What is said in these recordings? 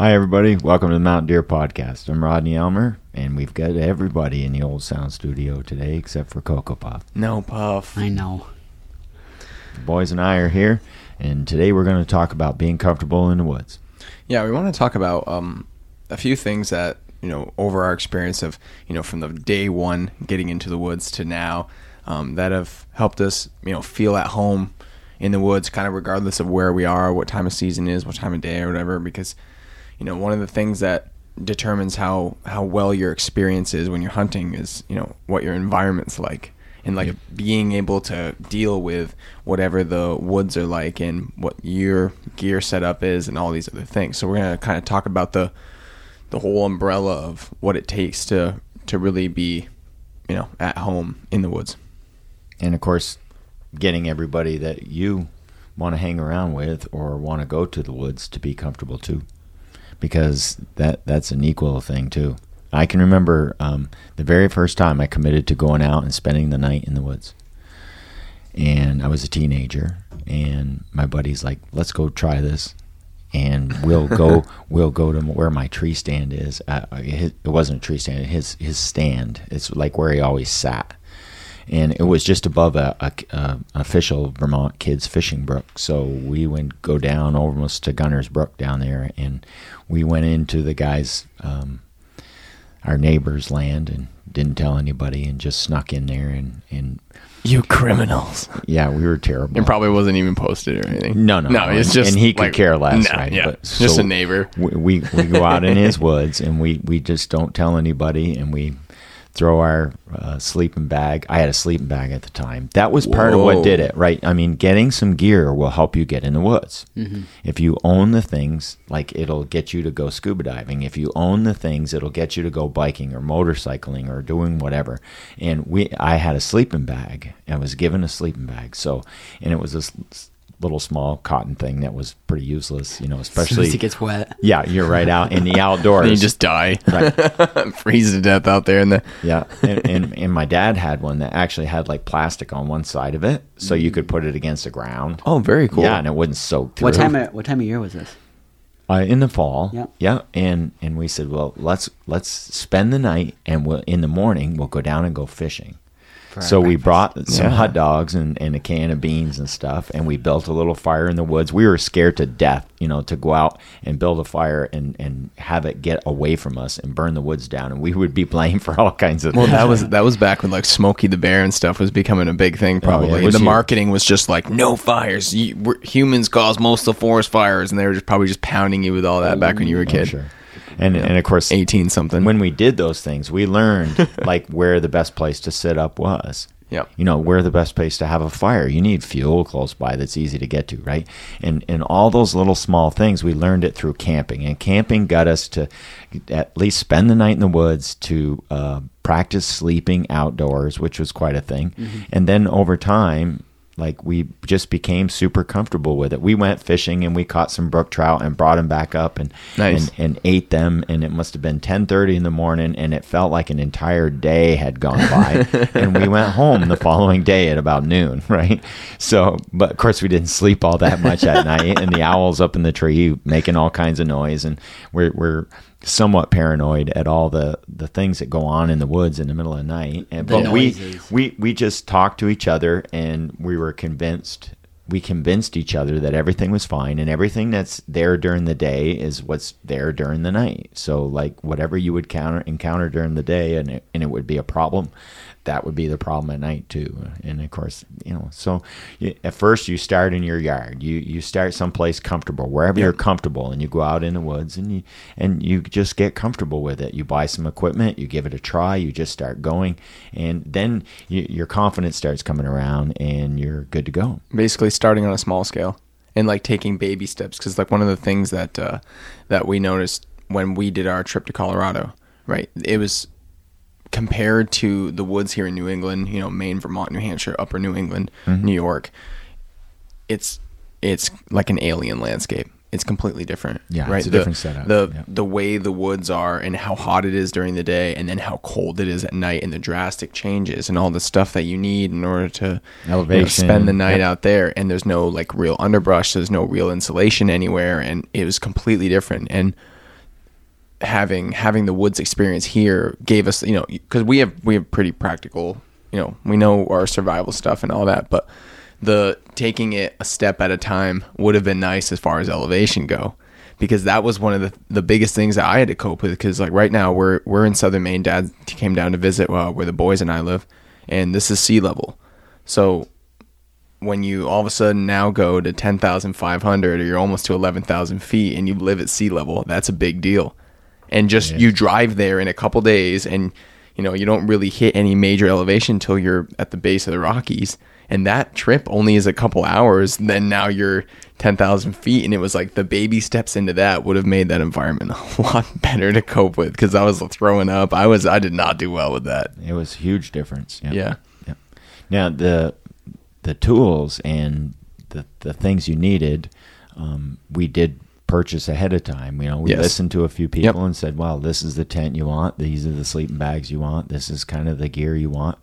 Hi, everybody. Welcome to the Mountain Deer Podcast. I'm Rodney Elmer, and we've got everybody in the old sound studio today except for Cocoa Puff. No puff. I know. The boys and I are here, and today we're going to talk about being comfortable in the woods. Yeah, we want to talk about um, a few things that you know over our experience of you know from the day one getting into the woods to now um, that have helped us you know feel at home in the woods, kind of regardless of where we are, what time of season is, what time of day or whatever. Because you know one of the things that determines how how well your experience is when you're hunting is you know what your environment's like and like being able to deal with whatever the woods are like and what your gear setup is and all these other things. So we're gonna kind of talk about the the whole umbrella of what it takes to to really be you know at home in the woods. And of course, getting everybody that you want to hang around with or want to go to the woods to be comfortable too, because that that's an equal thing too. I can remember um, the very first time I committed to going out and spending the night in the woods, and I was a teenager, and my buddy's like, "Let's go try this." And we'll go. we'll go to where my tree stand is. Uh, it wasn't a tree stand. His his stand. It's like where he always sat and it was just above a, a, a, official Vermont kids fishing brook. So we went go down almost to Gunner's Brook down there, and we went into the guys, um, our neighbor's land, and didn't tell anybody, and just snuck in there, and and You criminals. yeah, we were terrible. It probably wasn't even posted or anything. No, no, no. no. It's just and he could like- care less, Nah, right? Yeah, But just a neighbor. We, we we go out in his woods and we we just don't tell anybody, and we throw our uh, sleeping bag. I had a sleeping bag at the time. That was part of what did it, right? I mean, getting some gear will help you get in the woods. If you own the things, like it'll get you to go scuba diving. If you own the things, it'll get you to go biking or motorcycling or doing whatever. And we, I had a sleeping bag. I was given a sleeping bag. So, and it was this little small cotton thing that was pretty useless, you know, As soon especially. as it gets wet. yeah, you're right out in the outdoors. And you just die, right. freeze to death out there in the. Yeah, and, and and my dad had one that actually had like plastic on one side of it, so you could put it against the ground. Oh, very cool. Yeah, and it wouldn't soak through. What time? Of, what time of year was this? Uh, in the fall. Yep. Yeah, and and we said, well, let's let's spend the night, and we'll in the morning we'll go down and go fishing. For So we breakfast? brought some Yeah. hot dogs and, and a can of beans and stuff, and we built a little fire in the woods. We were scared to death, you know, to go out and build a fire and, and have it get away from us and burn the woods down, and we would be blamed for all kinds of Well, that was that was back when like Smokey the Bear and stuff was becoming a big thing. Oh, yeah. Probably Was the he- marketing was just like no fires. You, humans cause most of the forest fires, and they were just probably just pounding you with all that oh, back when you were a Oh, kid, sure. And and of course, eighteen something. when we did those things, we learned like where the best place to sit up was. Yep. You know, where the best place to have a fire. You need fuel close by that's easy to get to, right? And and all those little small things, we learned it through camping. And camping got us to at least spend the night in the woods to uh, practice sleeping outdoors, which was quite a thing. And then over time, like we just became super comfortable with it. We went fishing and we caught some brook trout and brought them back up and Nice. and, and ate them and it must have been 10:30 in the morning and it felt like an entire day had gone by and we went home the following day at about noon, right? So, but of course we didn't sleep all that much at night and the owls up in the tree making all kinds of noise and we're we're somewhat paranoid at all the the things that go on in the woods in the middle of the night. And The but we we we just talked to each other and we were convinced we convinced each other that everything was fine and everything that's there during the day is what's there during the night. So like whatever you would counter encounter during the day and it, and it would be a problem that would be the problem at night too. And of course you know so you, at first you start in your yard. You you start someplace comfortable wherever you're comfortable and you go out in the woods and you and you just get comfortable with it. You buy some equipment you give it a try you just start going and then you, your confidence starts coming around and you're good to go. Basically starting on a small scale and like taking baby steps because like one of the things that uh, that we noticed when we did our trip to Colorado, right? It was compared to the woods here in New England, you know, Maine, Vermont, New Hampshire, Upper New England, mm-hmm. New York. It's it's like an alien landscape. It's completely different. Yeah, right. it's a the, different setup, The yeah. the way the woods are and how hot it is during the day, and then how cold it is at night, and the drastic changes and all the stuff that you need in order to you know, Elevation, spend the night yep. out there. And there's no like real underbrush. There's no real insulation anywhere, and it was completely different. And having having the woods experience here gave us you know because we have we have pretty practical you know we know our survival stuff and all that but the taking it a step at a time would have been nice as far as elevation go because that was one of the, the biggest things that I had to cope with because like right now we're we're in southern Maine dad came down to visit uh, where the boys and I live and this is sea level so when you all of a sudden now go to 10,500 or you're almost to 11,000 feet and you live at sea level, that's a big deal. And just you drive there in a couple days and you know, you don't really hit any major elevation until you're at the base of the Rockies. And that trip only is a couple hours. Then now you're 10,000 feet. And it was like the baby steps into that would have made that environment a lot better to cope with because I was throwing up. I was, I did not do well with that. It was a huge difference. Yep. Yeah. Yep. Now the the tools and the the things you needed, um, we did purchase ahead of time. You know, we Yes. listened to a few people Yep. and said, "Well, this is the tent you want. These are the sleeping bags you want. This is kind of the gear you want,"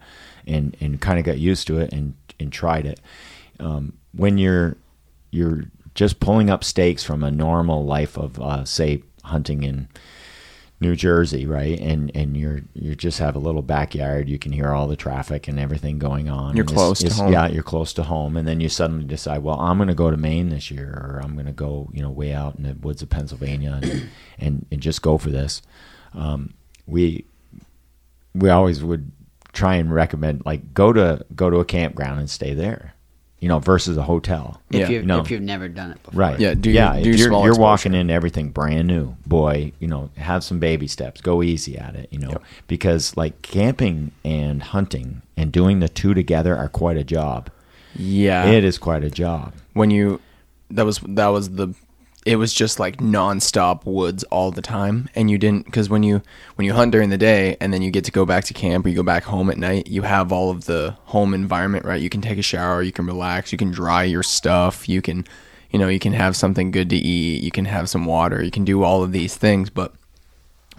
and and kind of got used to it and and tried it. Um, when you're you're just pulling up stakes from a normal life of uh, say hunting in New Jersey, right? And and you're you just have a little backyard. You can hear all the traffic and everything going on. You're And close to home. Yeah, you're close to home, and then you suddenly decide, well, I'm going to go to Maine this year, or I'm going to go, you know, way out in the woods of Pennsylvania, and and, and just go for this. Um, we we always would try and recommend like go to go to a campground and stay there, you know, versus a hotel. If Yeah. you No. if you've never done it before. Right. Yeah, do yeah. your- if do your you're, small you're walking in everything brand new, boy. You know, have some baby steps. Go easy at it. You know, Yep. because like camping and hunting and doing the two together are quite a job. Yeah. It is quite a job. when you that was that was the it was just like nonstop woods all the time and you didn't because when you when you hunt during the day and then you get to go back to camp or you go back home at night you have all of the home environment right you can take a shower you can relax you can dry your stuff you can you know you can have something good to eat you can have some water you can do all of these things but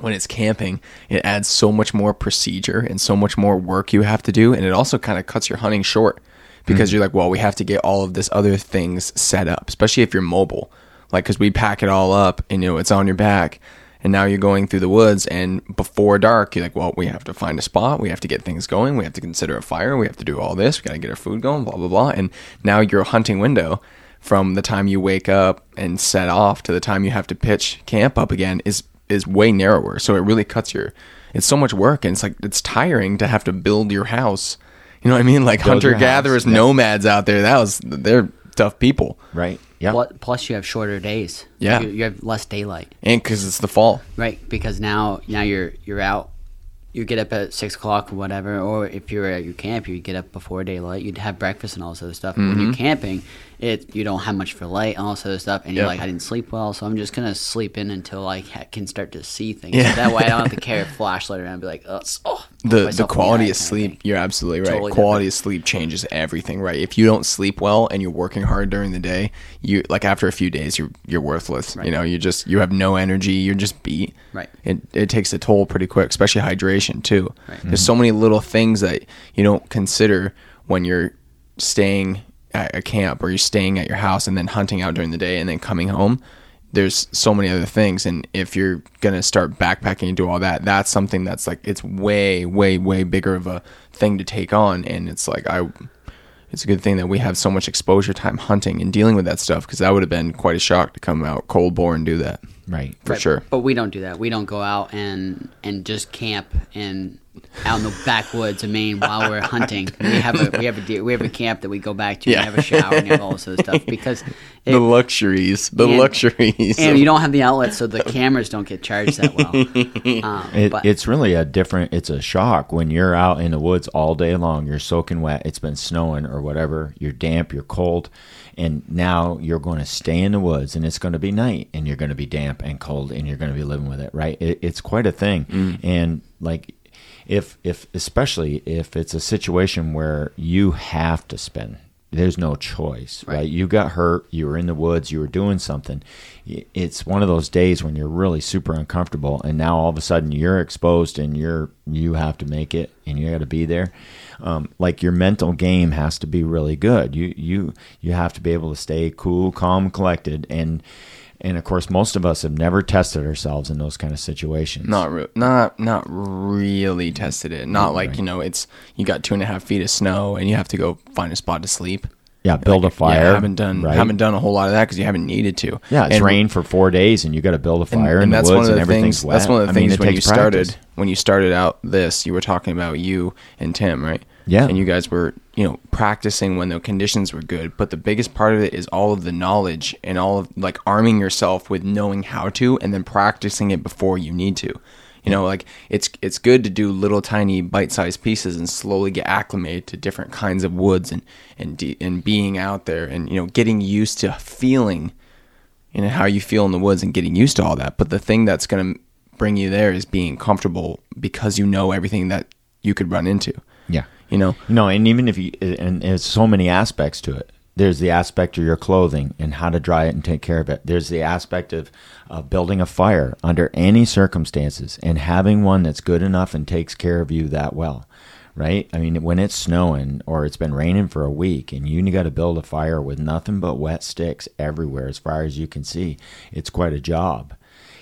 when it's camping, it adds so much more procedure and so much more work you have to do. And it also kind of cuts your hunting short because mm-hmm. you're like, well, we have to get all of this other things set up, especially if you're mobile. Like, cause we pack it all up and, you know, it's on your back. And now you're going through the woods and before dark, you're like, well, we have to find a spot. We have to get things going. We have to consider a fire. We have to do all this. We got to get our food going, blah, blah, blah. And now your hunting window from the time you wake up and set off to the time you have to pitch camp up again is is way narrower. So it really cuts your it's so much work and it's like it's tiring to have to build your house. You know what I mean? Like hunter gatherers, yeah. nomads out there, that was they're tough people. Right. Yeah. Plus, you have shorter days. Yeah. you, you have less daylight. And cuz it's the fall. Right, because now now you're you're out. You get up at six o'clock or whatever, or if you're at your camp, you get up before daylight. You'd have breakfast and all this other stuff. But When you're mm-hmm. camping, it you don't have much for light and all this other stuff, and you're like, I didn't sleep well, so I'm just gonna sleep in until I ha- can start to see things. Yeah. So that way, I don't have to carry a flashlight around and be like, oh, oh the the the quality eye of kind sleep thing. you're absolutely right Totally quality different. of sleep changes everything right if you don't sleep well and you're working hard during the day you like after a few days you're you're worthless you know you just you have no energy you're just beat Right. it, it takes a toll pretty quick especially hydration too Right. there's so many little things that you don't consider when you're staying at a camp or you're staying at your house and then hunting out during the day and then coming home there's so many other things. And if you're gonna start backpacking and do all that that's something that's like it's way way way bigger of a thing to take on. And it's like i it's a good thing that we have so much exposure time hunting and dealing with that stuff because that would have been quite a shock to come out cold bore and do that right. for Right, sure But we don't do that. We don't go out and and just camp and out in the backwoods of Maine while we're hunting. We have a we have a deer, we have a camp that we go back to Yeah. and have a shower and have all this other stuff because it, the luxuries the And- luxuries and you don't have the outlet, so the cameras don't get charged that well. Um, It, but it's really a different. It's a shock when you're out in the woods all day long. You're soaking wet. It's been snowing or whatever. You're damp. You're cold, and now you're going to stay in the woods, and it's going to be night, and you're going to be damp and cold, and you're going to be living with it. Right? It, it's quite a thing, Mm. and like. If, if especially if it's a situation where you have to spend there's no choice right. Right. you got hurt you were in the woods you were doing something it's one of those days when you're really super uncomfortable and now all of a sudden you're exposed and you're you have to make it and you got to be there um, like your mental game has to be really good you you you have to be able to stay cool calm collected and And of course, most of us have never tested ourselves in those kind of situations. Not re- not not really tested it. Not like you know, it's you got two and a half feet of snow and you have to go find a spot to sleep. Yeah, build Like, a fire. Yeah, haven't done right? haven't done a whole lot of that because you haven't needed to. Yeah, it's And- rained for four days, and you got to build a fire in the that's woods, one of and the everything's things. wet. That's one of the I mean, things it when you takes started when you started out this, you were talking about you and Tim, right? Yeah. And you guys were, you know, practicing when the conditions were good. But the biggest part of it is all of the knowledge and all of like arming yourself with knowing how to, and then practicing it before you need to. You know, like it's it's good to do little tiny bite-sized pieces and slowly get acclimated to different kinds of woods and and de- and being out there and you know getting used to feeling you know how you feel in the woods and getting used to all that but the thing that's going to bring you there is being comfortable because you know everything that you could run into Yeah. you know No, and even if you, and there's so many aspects to it. There's the aspect of your clothing and how to dry it and take care of it. There's the aspect of uh, building a fire under any circumstances and having one that's good enough and takes care of you that well, right? I mean, when it's snowing or it's been raining for a week and you got to build a fire with nothing but wet sticks everywhere as far as you can see, it's quite a job.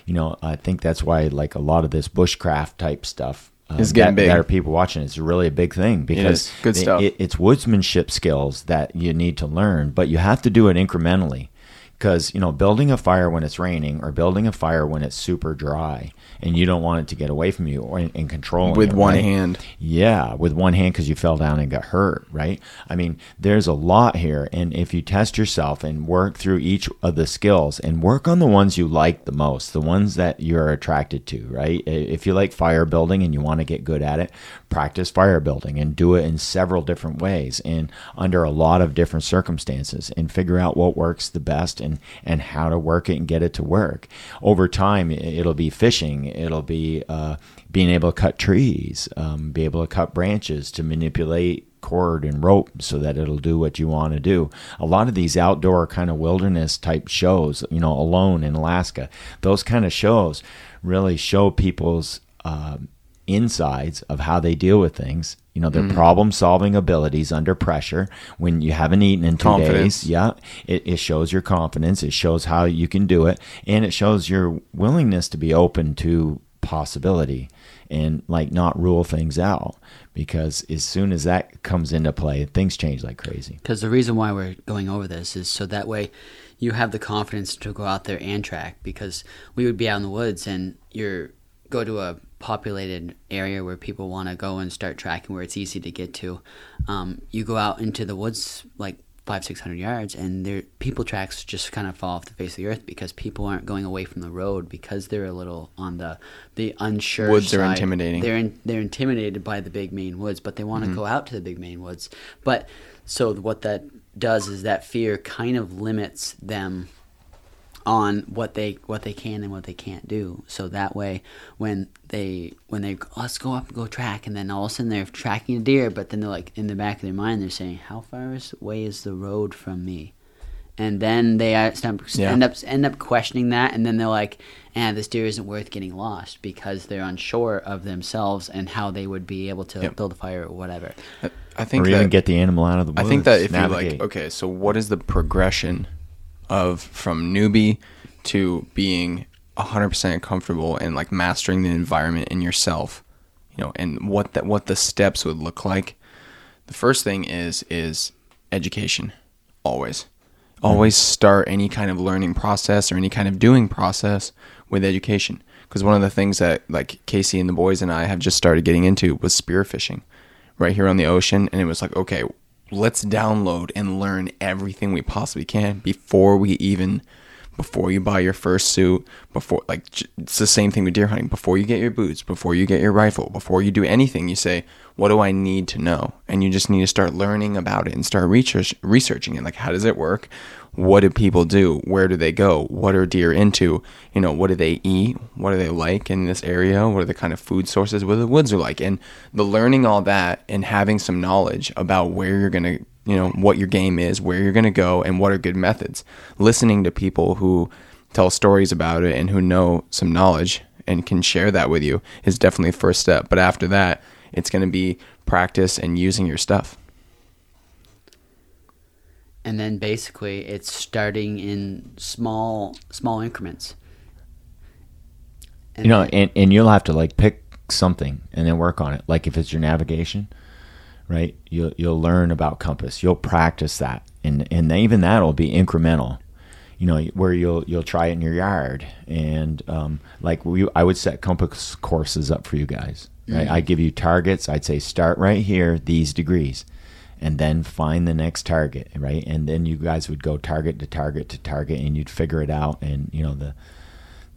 You know, I think that's why like a lot of this bushcraft type stuff uh, Is getting that, big. that are people watching. It's really a big thing because is. Good stuff. it- it's woodsmanship skills that you need to learn, but you have to do it incrementally. Because you know, building a fire when it's raining or building a fire when it's super dry, and you don't want it to get away from you or in, in control with one hand yeah, with one hand because you fell down and got hurt, right? I mean, there's a lot here. And if you test yourself and work through each of the skills and work on the ones you like the most, the ones that you're attracted to, right? If you like fire building and you want to get good at it, practice fire building and do it in several different ways and under a lot of different circumstances and figure out what works the best and, and how to work it and get it to work. Over time, it'll be fishing, it'll be uh, being able to cut trees, um, be able to cut branches to manipulate cord and rope so that it'll do what you want to do. A lot of these outdoor kind of wilderness type shows, you know, alone in Alaska, those kind of shows really show people's um insides of how they deal with things. You know, their mm. problem solving abilities under pressure when you haven't eaten in two Confidence. days. Yeah. It, it shows your confidence. It shows how you can do it. And it shows your willingness to be open to possibility and like not rule things out. Because as soon as that comes into play, things change like crazy. Because the reason why we're going over this is so that way you have the confidence to go out there and track. Because we would be out in the woods and you're go to a populated area where people want to go and start tracking where it's easy to get to. Um, you go out into the woods like five six hundred yards and there people tracks just kind of fall off the face of the earth because people aren't going away from the road because they're a little on the the unsure Woods are intimidating. they're in, they're intimidated by the big Maine woods but they want to go out to the big Maine woods but so what that does is that fear kind of limits them on what they what they can and what they can't do. So that way, when they when they let's go up and go track, and then all of a sudden they're tracking a deer, but then they're like in the back of their mind they're saying, "How far is, away is the road from me?" And then they uh, stump- Yeah. end up end up questioning that, and then they're like, "Ah, this deer isn't worth getting lost because they're unsure of themselves and how they would be able to Yep. build a fire or whatever." I- i think or that, even get the animal out of the woods. i think that if you navigate. like okay so what is the progression of from newbie to being 100% comfortable and like mastering the environment and yourself you know and what that what the steps would look like. The first thing is is education always. Mm-hmm. Always start any kind of learning process or any kind of doing process with education. Because one of the things that like casey and the boys and i have just started getting into was spearfishing right here on the ocean. And it was like okay let's download and learn everything we possibly can before we even before you buy your first suit before like it's the same thing with deer hunting. Before you get your boots before you get your rifle before you do anything you say what do i need to know? And you just need to start learning about it and start research researching it. Like how does it work? What do people do? Where do they go? What are deer into? You know what do they eat? What do they like in this area? What are the kind of food sources? What the woods are like? And the learning all that and having some knowledge about where you're going to you know what your game is where you're going to go and what are good methods listening to people who tell stories about it and who know some knowledge and can share that with you is definitely the first step but after that it's going to be practice and using your stuff and then basically it's starting in small small increments. And you know, and, and you'll have to like pick something and then work on it. Like if it's your navigation, right? You'll you'll learn about compass. You'll practice that, and and even that'll be incremental. You know, where you'll you'll try it in your yard, and um, like we, I would set compass courses up for you guys. Right? I give you targets. I'd say start right here, these degrees, and then find the next target, right? And then you guys would go target to target to target, and you'd figure it out. And you know the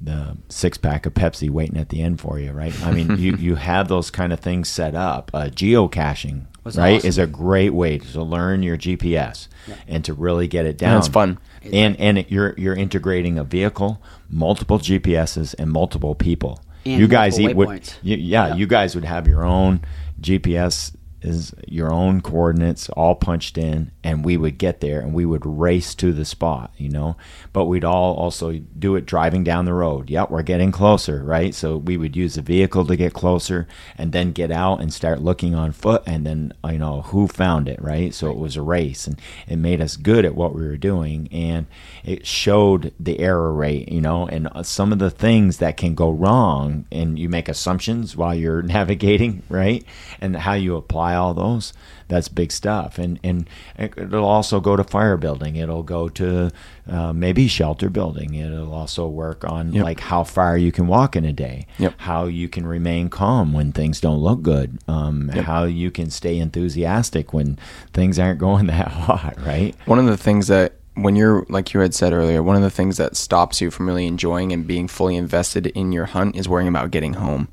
the six pack of Pepsi waiting at the end for you, right? I mean, you, you have those kind of things set up. Uh, geocaching, Was right, awesome. is a great way to learn your GPS and to really get it down. it's fun. and and it, you're you're integrating a vehicle, multiple GPSs, and multiple people. And you guys eat would, you, yeah, Yeah. you guys would have your own GPS is your own coordinates all punched in and we would get there and we would race to the spot you know? But we'd all also do it driving down the road. Yep we're getting closer right? So we would use the vehicle to get closer and then get out and start looking on foot and then you know who found it right? So it was a race and it made us good at what we were doing and it showed the error rate you know? And uh, some of the things that can go wrong and you make assumptions while you're navigating right? And how you apply all those that's big stuff and and it'll also go to fire building it'll go to uh, maybe shelter building it'll also work on Yep. like how far you can walk in a day Yep. how you can remain calm when things don't look good um, Yep. how you can stay enthusiastic when things aren't going that hot right One of the things that when you're like you had said earlier, one of the things that stops you from really enjoying and being fully invested in your hunt is worrying about getting home.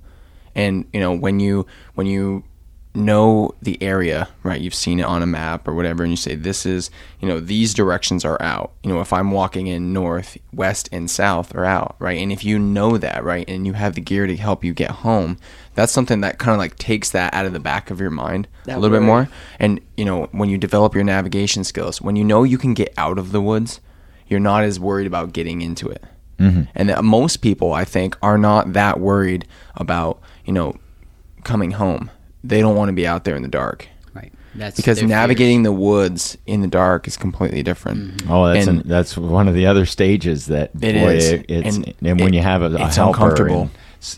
And you know, when you when you know the area, right? You've seen it on a map or whatever and you say this is, you know, these directions are out. You know, if I'm walking in north, west and south are out, right? And if you know that, right, and you have the gear to help you get home, that's something that kind of like takes that out of the back of your mind That a little bit worry. more. And you know, when you develop your navigation skills, when you know you can get out of the woods, you're not as worried about getting into it. Mm-hmm. And that most people, I think, are not that worried about you know coming home. They don't want to be out there in the dark right. That's because navigating fears. the woods in the dark is completely different. Mm-hmm. Oh, that's And- an, that's one of the other stages that It boy, is. It, it's And and, when it- you have a, a it's helper uncomfortable. and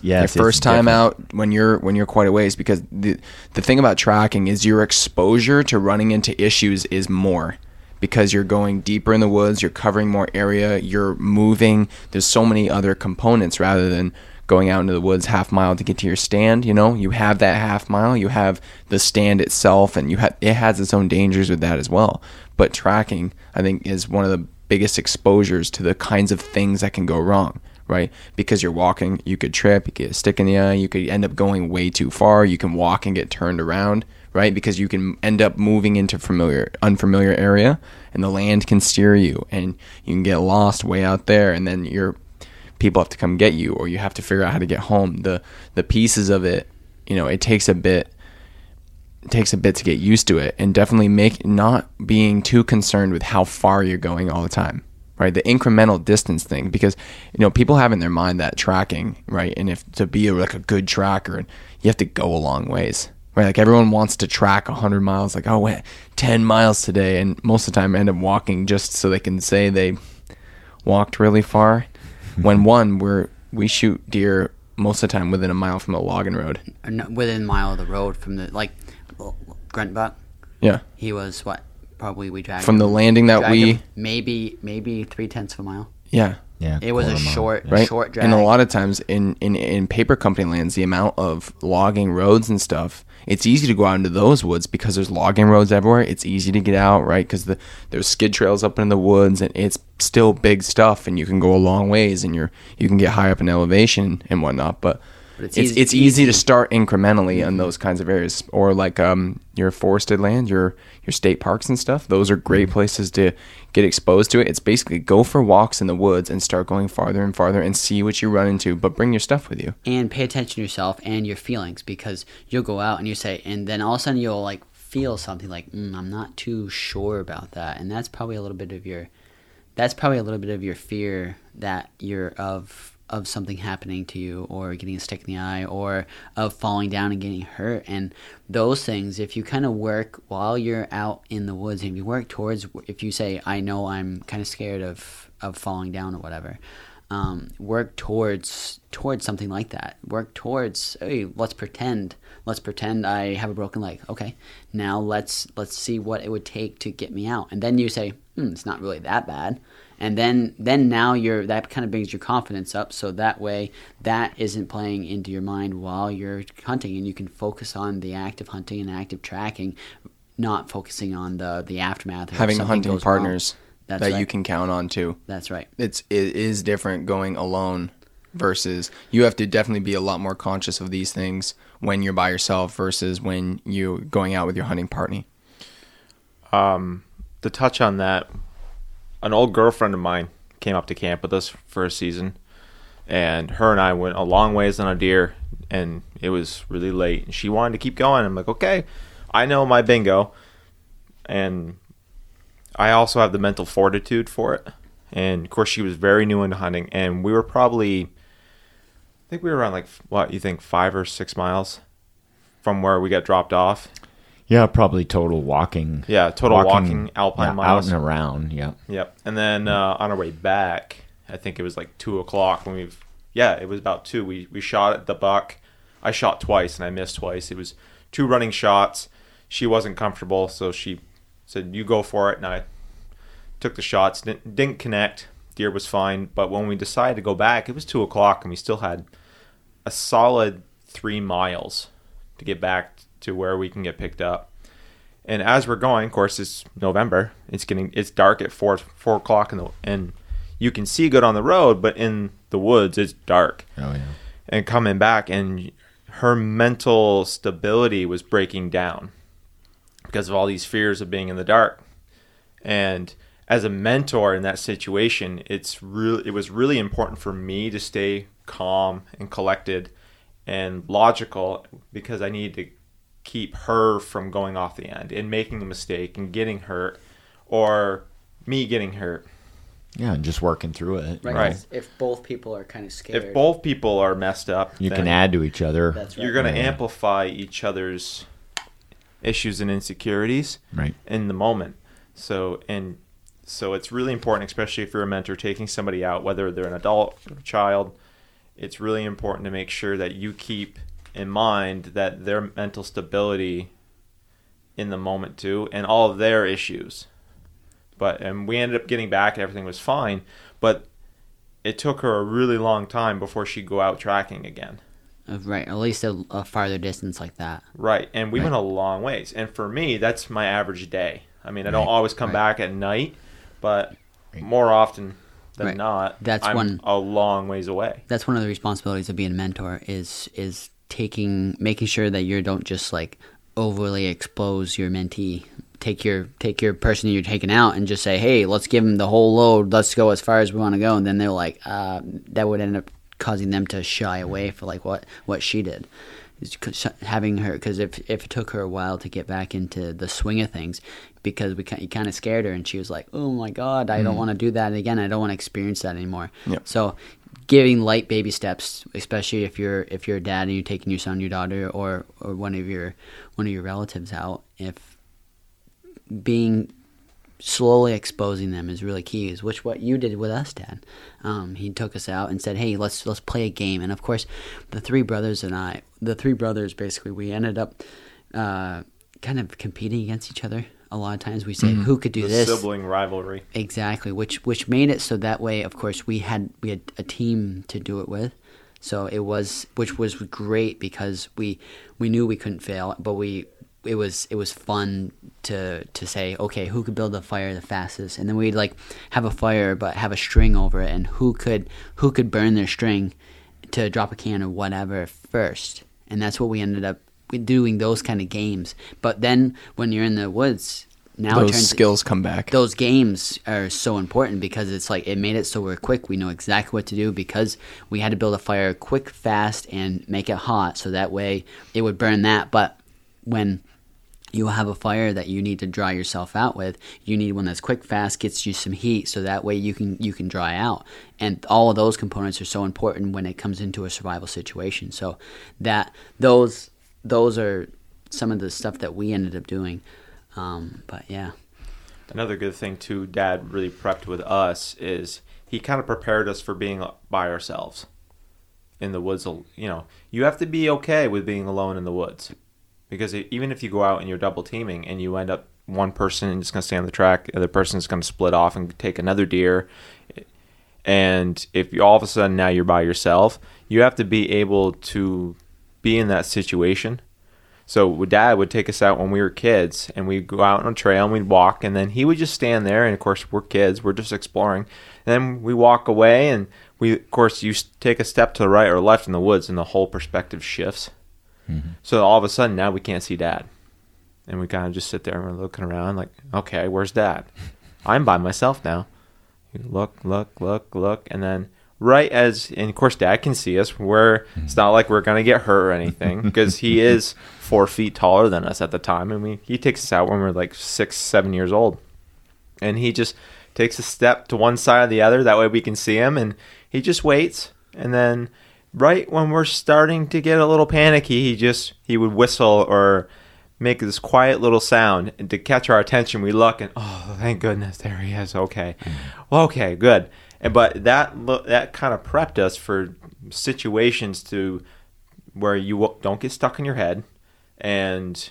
yes, your first time different. out when you're when you're quite a ways because the the thing about tracking is your exposure to running into issues is more because you're going deeper in the woods you're covering more area you're moving there's so many other components rather than going out into the woods half mile to get to your stand you know you have that half mile you have the stand itself and you have it has its own dangers with that as well but tracking i think is one of the biggest exposures to the kinds of things that can go wrong right? Because you're walking, you could trip, you get a stick in the eye, you could end up going way too far, you can walk and get turned around, right? Because you can end up moving into familiar unfamiliar area and the land can steer you and you can get lost way out there and then your people have to come get you or you have to figure out how to get home. The the pieces of it, you know, it takes a bit it takes a bit to get used to it. And definitely make not being too concerned with how far you're going all the time right? The incremental distance thing because you know people have in their mind that tracking right? And if to be a, like a good tracker you have to go a long ways right? Like everyone wants to track 100 miles like oh wait 10 miles today. And most of the time end up walking just so they can say they walked really far when one we're we shoot deer most of the time within a mile from a logging road uh, within a mile of the road from the like grunt buck. yeah He was what? Probably we dragged from the him- landing that dragged we him maybe maybe three tenths of a mile. yeah Yeah, It was a quarter short, Yeah. right short drag. and a lot of times in, in in paper company lands the amount of logging roads and stuff it's easy to go out into those woods because there's logging roads everywhere. It's easy to get out right? Because the there's skid trails up in the woods and it's still big stuff and you can go a long ways and you're you can get high up in elevation and whatnot but But it's it's it's, easy- easy to start incrementally in those kinds of areas or like um your forested land your your state parks and stuff those are great places to get exposed to it. It's basically go for walks in the woods and start going farther and farther and see what you run into but bring your stuff with you. And pay attention to yourself and your feelings because you'll go out and you say, and then all of a sudden you'll like feel something like, mm, I'm not too sure about that, and that's probably a little bit of your, that's probably a little bit of your fear that you're of of something happening to you or getting a stick in the eye or of falling down and getting hurt. And those things if you kind of work while you're out in the woods and you work towards if you say i know i'm kind of scared of of falling down or whatever um, work towards towards something like that. Work towards hey let's pretend let's pretend i have a broken leg. Okay now let's let's see what it would take to get me out. And then you say hmm, it's not really that bad and then then now you're that kind of brings your confidence up so that way that isn't playing into your mind while you're hunting and you can focus on the active hunting and active tracking not focusing on the the aftermath Having hunting partners that right. you can count on too. that's right It's it is different going alone versus you have to definitely be a lot more conscious of these things when you're by yourself versus when you're going out with your hunting party. Um, to touch on that, an old girlfriend of mine came up to camp with us for a season, and her and I went a long ways on a deer, and it was really late, and she wanted to keep going. I'm like, okay, I know my bingo, and I also have the mental fortitude for it. And of course, she was very new into hunting, and we were probably, I think we were around like what you think five or six miles from where we got dropped off. Yeah, probably total walking. Yeah, total walking, alpine yeah, miles. out and around. Yeah, Yep. And then uh, on our way back, I think it was like two o'clock when we've yeah, it was about two. We we shot at the buck. I shot twice and I missed twice. It was two running shots. She wasn't comfortable, so she said, "You go for it." And I took the shots. Didn't, didn't connect. Deer was fine, but when we decided to go back, it was two o'clock, and we still had a solid three miles to get back to where we can get picked up. And as we're going, of course, it's November. It's getting it's dark at four four o'clock in the and you can see good on the road, but in the woods it's dark. oh yeah. And coming back, and her mental stability was breaking down because of all these fears of being in the dark. And as a mentor in that situation, it's really it was really important for me to stay calm and collected and logical because I needed to keep her from going off the end and making a mistake and getting hurt or me getting hurt. Yeah, and just working through it. right, Right. 'cause if both people are kind of scared If both people are messed up, You can add to each other. that's right you're going to Yeah. amplify each other's issues and insecurities right. in the moment. So and so it's really important, especially if you're a mentor taking somebody out, whether they're an adult or a child. It's really important to make sure that you keep in mind that their mental stability in the moment too, and all of their issues. But and we ended up getting back, and everything was fine. But it took her a really long time before she'd go out tracking again. Uh, right at least a, a farther distance like that Right, and we Right. went a long ways. And for me, that's my average day. I mean, I don't Right, always come right. back at night, but more often than not, That's I'm one- a long ways away. that's one of the responsibilities of being a mentor is is taking making sure that you don't just like overly expose your mentee. Take your take your person you're taking out and just say hey let's give them the whole load. Let's go as far as we want to go. And then they're like uh, that would end up causing them to shy away for like what what she did. Having her because if, if it took her a while to get back into the swing of things because we kind, kind of scared her and she was like oh my god i don't want to do that again. I don't want to experience that anymore. Yep. so giving light baby steps, especially if you're if you're a dad and you're taking your son, your daughter, or or one of your one of your relatives out, if being slowly exposing them is really key. Is which what you did with us, Dad. Um, he took us out and said, "Hey, let's let's play a game." And of course, the three brothers and I, the three brothers, basically, we ended up uh, kind of competing against each other. A lot of times, we say, mm-hmm. "Who could do the this?" sibling rivalry. Exactly, which which made it so that way. Of course, we had we had a team to do it with, so it was which was great because we we knew we couldn't fail, but we it was it was fun to to say okay who could build a fire the fastest, and then we'd like have a fire but have a string over it, and who could who could burn their string to drop a can or whatever first, and that's what we ended up doing those kind of games. But then when you're in the woods. Now Those turns, skills come back. those games are so important because it's like it made it so we're quick. We know exactly what to do because we had to build a fire quick, fast, and make it hot so that way it would burn that. But when you'll have a fire that you need to dry yourself out with. You need one that's quick, fast, gets you some heat, so that way you can you can dry out. And all of those components are so important when it comes into a survival situation. So that those those are some of the stuff that we ended up doing. Um, but yeah, Another good thing too, Dad really prepped with us is he kind of prepared us for being by ourselves in the woods. You know, you have to be okay with being alone in the woods because even if you go out and you're double teaming and you end up one person is going to stay on the track, the other person is going to split off and take another deer. And if you all of a sudden now you're by yourself, you have to be able to be in that situation so dad would take us out when we were kids and we'd go out on a trail and we'd walk and then he would just stand there and of course we're kids, we're just exploring. And then we walk away and we of course you take a step to the right or left in the woods and the whole perspective shifts. Mm-hmm. So all of a sudden now we can't see dad. And we kind of just sit there and we're looking around like, okay, where's dad? I'm by myself now. You look, look, look, look, and then right as and of course dad can see us. Where mm-hmm. it's not like we're gonna get hurt or anything because he is four feet taller than us at the time and we he takes us out when we're like six seven years old. And he just takes a step to one side or the other. That way we can see him and he just waits. And then right when we're starting to get a little panicky he just he would whistle or make this quiet little sound. And to catch our attention we look and oh thank goodness there he is. Okay. Mm-hmm. Well, okay good and but that that kind of prepped us for situations to where you don't get stuck in your head and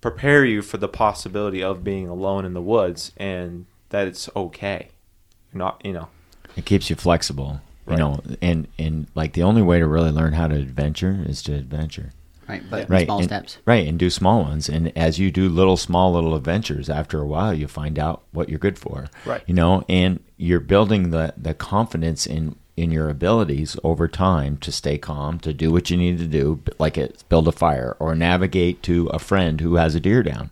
prepare you for the possibility of being alone in the woods and that it's okay. Not, you know. It keeps you flexible, right. you know, and and like the only way to really learn how to adventure is to adventure. Right, but right. small and, steps. Right, and do small ones. And as you do little, small, little adventures, after a while, you find out what you're good for. Right. You know, and you're building the the confidence in in your abilities over time to stay calm, to do what you need to do, like it, build a fire or navigate to a friend who has a deer down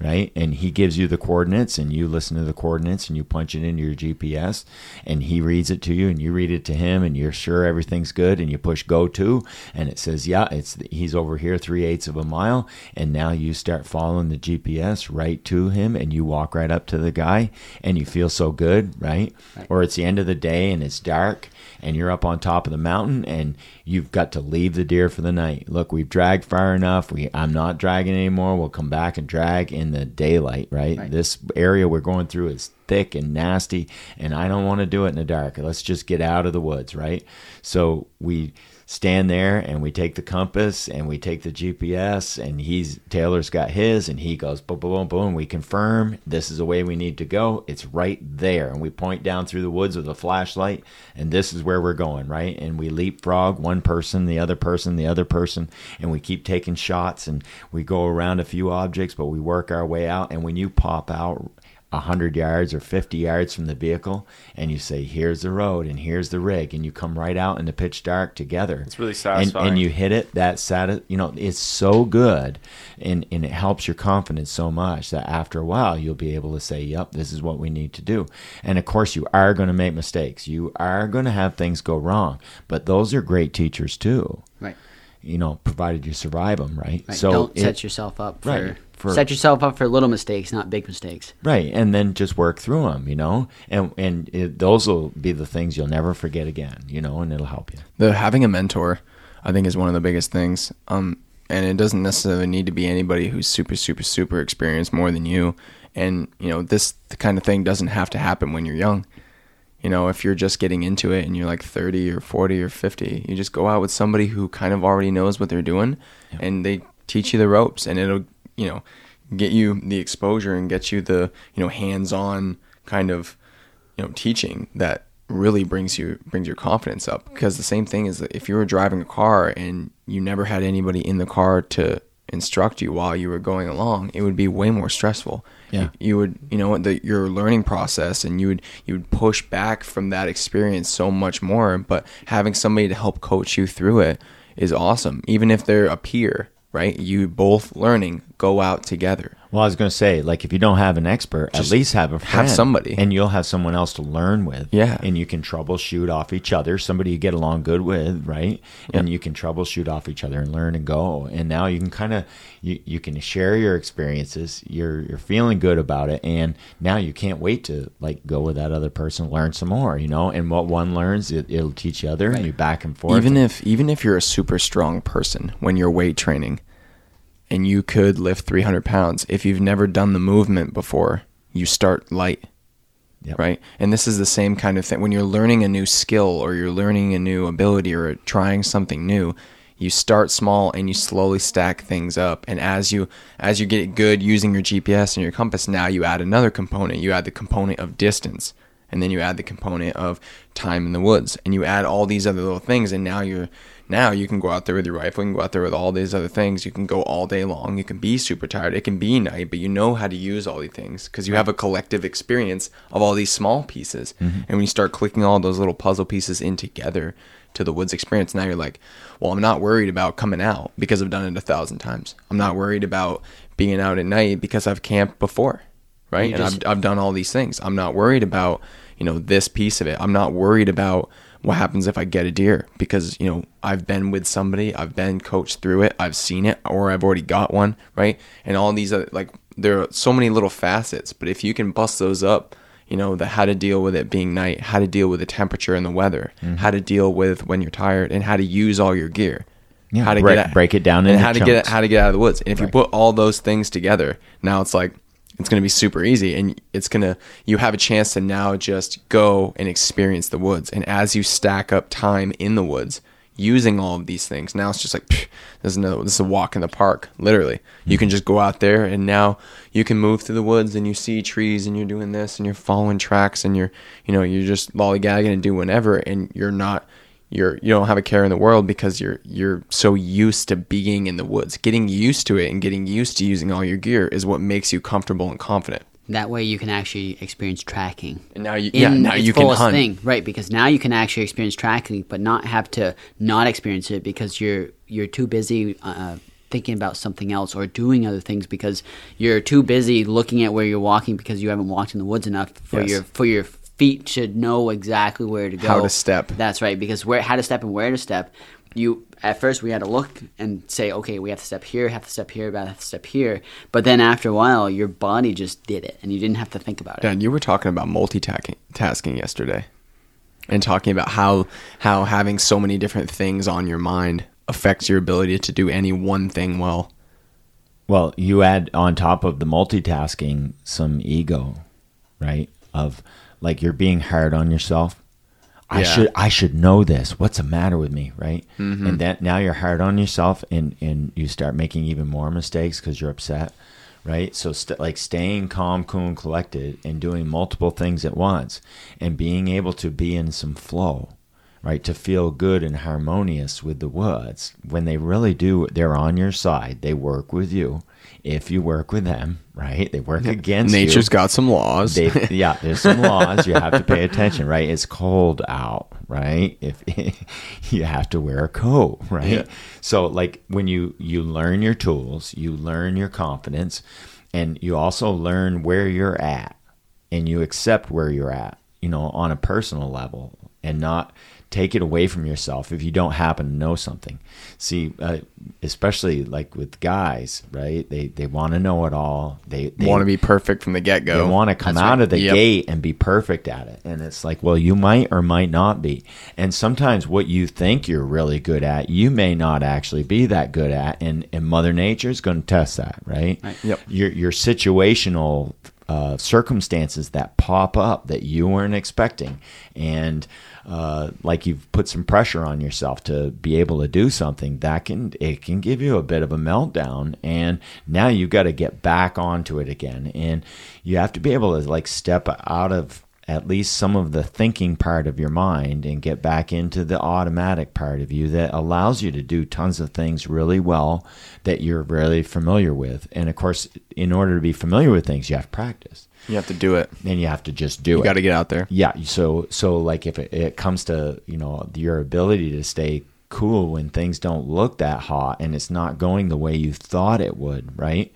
right? And he gives you the coordinates, and you listen to the coordinates, and you punch it into your GPS, and he reads it to you, and you read it to him, and you're sure everything's good, and you push go to, and it says, yeah, it's he's over here three eighths of a mile, and now you start following the GPS right to him, and you walk right up to the guy, and you feel so good, right? right. Or it's the end of the day, and it's dark, and you're up on top of the mountain and you've got to leave the deer for the night. Look, we've dragged far enough. We I'm not dragging anymore. We'll come back and drag in the daylight, right? right. This area we're going through is thick and nasty and I don't want to do it in the dark. Let's just get out of the woods, right? So we stand there and we take the compass and we take the GPS and he's Taylor's got his and he goes boom boom boom boom. We confirm this is the way we need to go. It's right there. And we point down through the woods with a flashlight and this is where we're going right? And we leapfrog one person the other person the other person and we keep taking shots and we go around a few objects but we work our way out. And when you pop out 100 yards or 50 yards from the vehicle and you say here's the road and here's the rig and you come right out in the pitch dark together. It's really satisfying and, and you hit it that sati- you know it's so good and, and it helps your confidence so much that after a while you'll be able to say yep this is what we need to do. And of course you are going to make mistakes. You are going to have things go wrong but those are great teachers too. Right. You know provided you survive them right, right. so don't it, set yourself up for right for set yourself up for little mistakes, not big mistakes. Right, and then just work through them, you know, and and it, those will be the things you'll never forget again, you know, and it'll help you. The having a mentor, I think, is one of the biggest things. Um, and it doesn't necessarily need to be anybody who's super, super, super experienced more than you. And you know, this kind of thing doesn't have to happen when you're young. You know, if you're just getting into it and you're like 30 or 40 or 50, you just go out with somebody who kind of already knows what they're doing, yep. and they teach you the ropes, and it'll you know get you the exposure and get you the you know hands-on kind of you know teaching that really brings you brings your confidence up. Because the same thing is that if you were driving a car and you never had anybody in the car to instruct you while you were going along it would be way more stressful. Yeah. You, you would you know the your learning process and you would you would push back from that experience so much more. But having somebody to help coach you through it is awesome. Even if they're a peer right? You both learning go out together. Well, I was going to say, like, if you don't have an expert, Just at least have a friend, somebody. and you'll have someone else to learn with. Yeah. and you can troubleshoot off each other. Somebody you get along good with, right? And you can troubleshoot off each other and learn and go. And now you can kind of you, you can share your experiences. You're you're feeling good about it, and now you can't wait to like go with that other person, learn some more. You know, and what one learns, it, it'll teach the other, and you back and forth. even if even if you're a super strong person when you're weight training and you could lift 300 pounds. If you've never done the movement before you start light Yep. right? And this is the same kind of thing. When you're learning a new skill or you're learning a new ability or trying something new you start small and you slowly stack things up. And as you as you get good using your gps and your compass now you add another component. You add the component of distance and then you add the component of time in the woods and you add all these other little things and now you're now you can go out there with your rifle you can go out there with all these other things. You can go all day long. You can be super tired. It can be night but you know how to use all these things because you have a collective experience of all these small pieces. Mm-hmm. And when you start clicking all those little puzzle pieces in together to the woods experience now you're like well i'm not worried about coming out because i've done it a thousand times. I'm not worried about being out at night because i've camped before right? You and just- I've, I've done all these things. I'm not worried about you know this piece of it. I'm not worried about what happens if i get a deer? Because you know i've been with somebody i've been coached through it i've seen it or i've already got one right? And all these are like there are so many little facets but if you can bust those up you know the how to deal with it being night how to deal with the temperature and the weather mm-hmm. how to deal with when you're tired and how to use all your gear. Yeah, how to break- get break it down and into how to get how to get out of the woods. And if you put all those things together now it's like it's going to be super easy and it's going to you have a chance to now just go and experience the woods. And as you stack up time in the woods using all of these things now it's just like pff, is another this is a walk in the park literally. You hmm. can just go out there and now you can move through the woods and you see trees and you're doing this and you're following tracks and you're you know you're just lollygagging and do whatever and you're not you're you don't have a care in the world because you're you're so used to being in the woods. Getting used to it and getting used to using all your gear is what makes you comfortable and confident. That way you can actually experience tracking. And now you in yeah, now you can hunt. thing, right? Because now you can actually experience tracking, but not have to not experience it because you're you're too busy uh, thinking about something else or doing other things because you're too busy looking at where you're walking because you haven't walked in the woods enough for Yes. your for your feet should know exactly where to go, How to step. That's right, because where how to step and where to step. You at first we had to look and say, okay, we have to step here, have to step here, we have to step here. But then after a while, your body just did it, and you didn't have to think about it. Dan, you were talking about multitasking yesterday. And talking about how how having so many different things on your mind affects your ability to do any one thing well. Well, you add on top of the multitasking some ego, right? Of like you're being hard on yourself. I Yeah. should I should know this. What's the matter with me, right? Mm-hmm. And that now you're hard on yourself, and and you start making even more mistakes because you're upset, right? So st- like staying calm, cool, and collected, and doing multiple things at once, and being able to be in some flow, right? To feel good and harmonious with the woods when they really do, they're on your side. They work with you. If you work with them, right? They work against you. Nature's got some laws. They, yeah, there's some laws you have to pay attention, right? It's cold out, right? If you have to wear a coat, right? Yeah. So like when you you learn your tools, you learn your confidence, and you also learn where you're at, and you accept where you're at, you know, on a personal level, and not take it away from yourself if you don't happen to know something. See, uh, especially like with guys, right? They they want to know it all. They, they want to be perfect from the get go. they want to come That's out right. of the Yep. gate and be perfect at it. And it's like, well, you might or might not be. And sometimes what you think you're really good at, you may not actually be that good at. And, and Mother Nature is going to test that, right? Right. Yep. Your, your situational uh, circumstances that pop up that you weren't expecting. And uh, like you've put some pressure on yourself to be able to do something that can it can give you a bit of a meltdown. And now you've got to get back onto it again. And you have to be able to like step out of at least some of the thinking part of your mind and get back into the automatic part of you that allows you to do tons of things really well that you're really familiar with and of course in order to be familiar with things you have to practice you have to do it. and you have to just do You it got to get out there. yeah so so like if it, it comes to you know your ability to stay cool when things don't look that hot and it's not going the way you thought it would right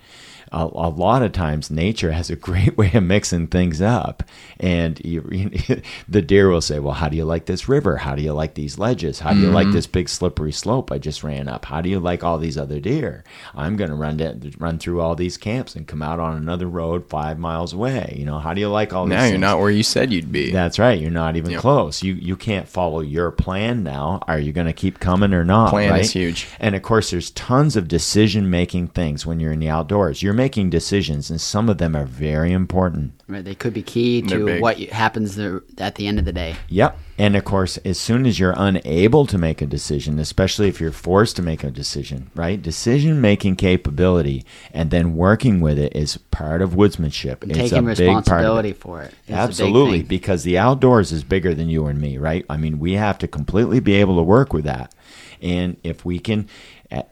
a, a lot of times nature has a great way of mixing things up. And you, you- the deer will say, Well, how do you like this river? How do you like these ledges? How do you like mm-hmm. this big slippery slope I just ran up? How do you like all these other deer? I'm going to run down, run through all these camps and come out on another road five miles away. You know, how do you like all these Now you're things? not where you said you'd be. That's right. You're not even Yep. close. You you can't follow your plan now. Are you going to keep coming or not? Plan right? is huge. And of course, there's tons of decision making things when you're in the outdoors. You're making decisions, and some of them are very important. Right, they could be key to what happens there at the end of the day. Yep. And of course, as soon as you're unable to make a decision, especially if you're forced to make a decision, right? Decision making capability and then working with it is part of woodsmanship. And it's taking a big part of responsibility it. for it. is a big Absolutely, thing. because the outdoors is bigger than you and me, right? I mean, we have to completely be able to work with that. And if we can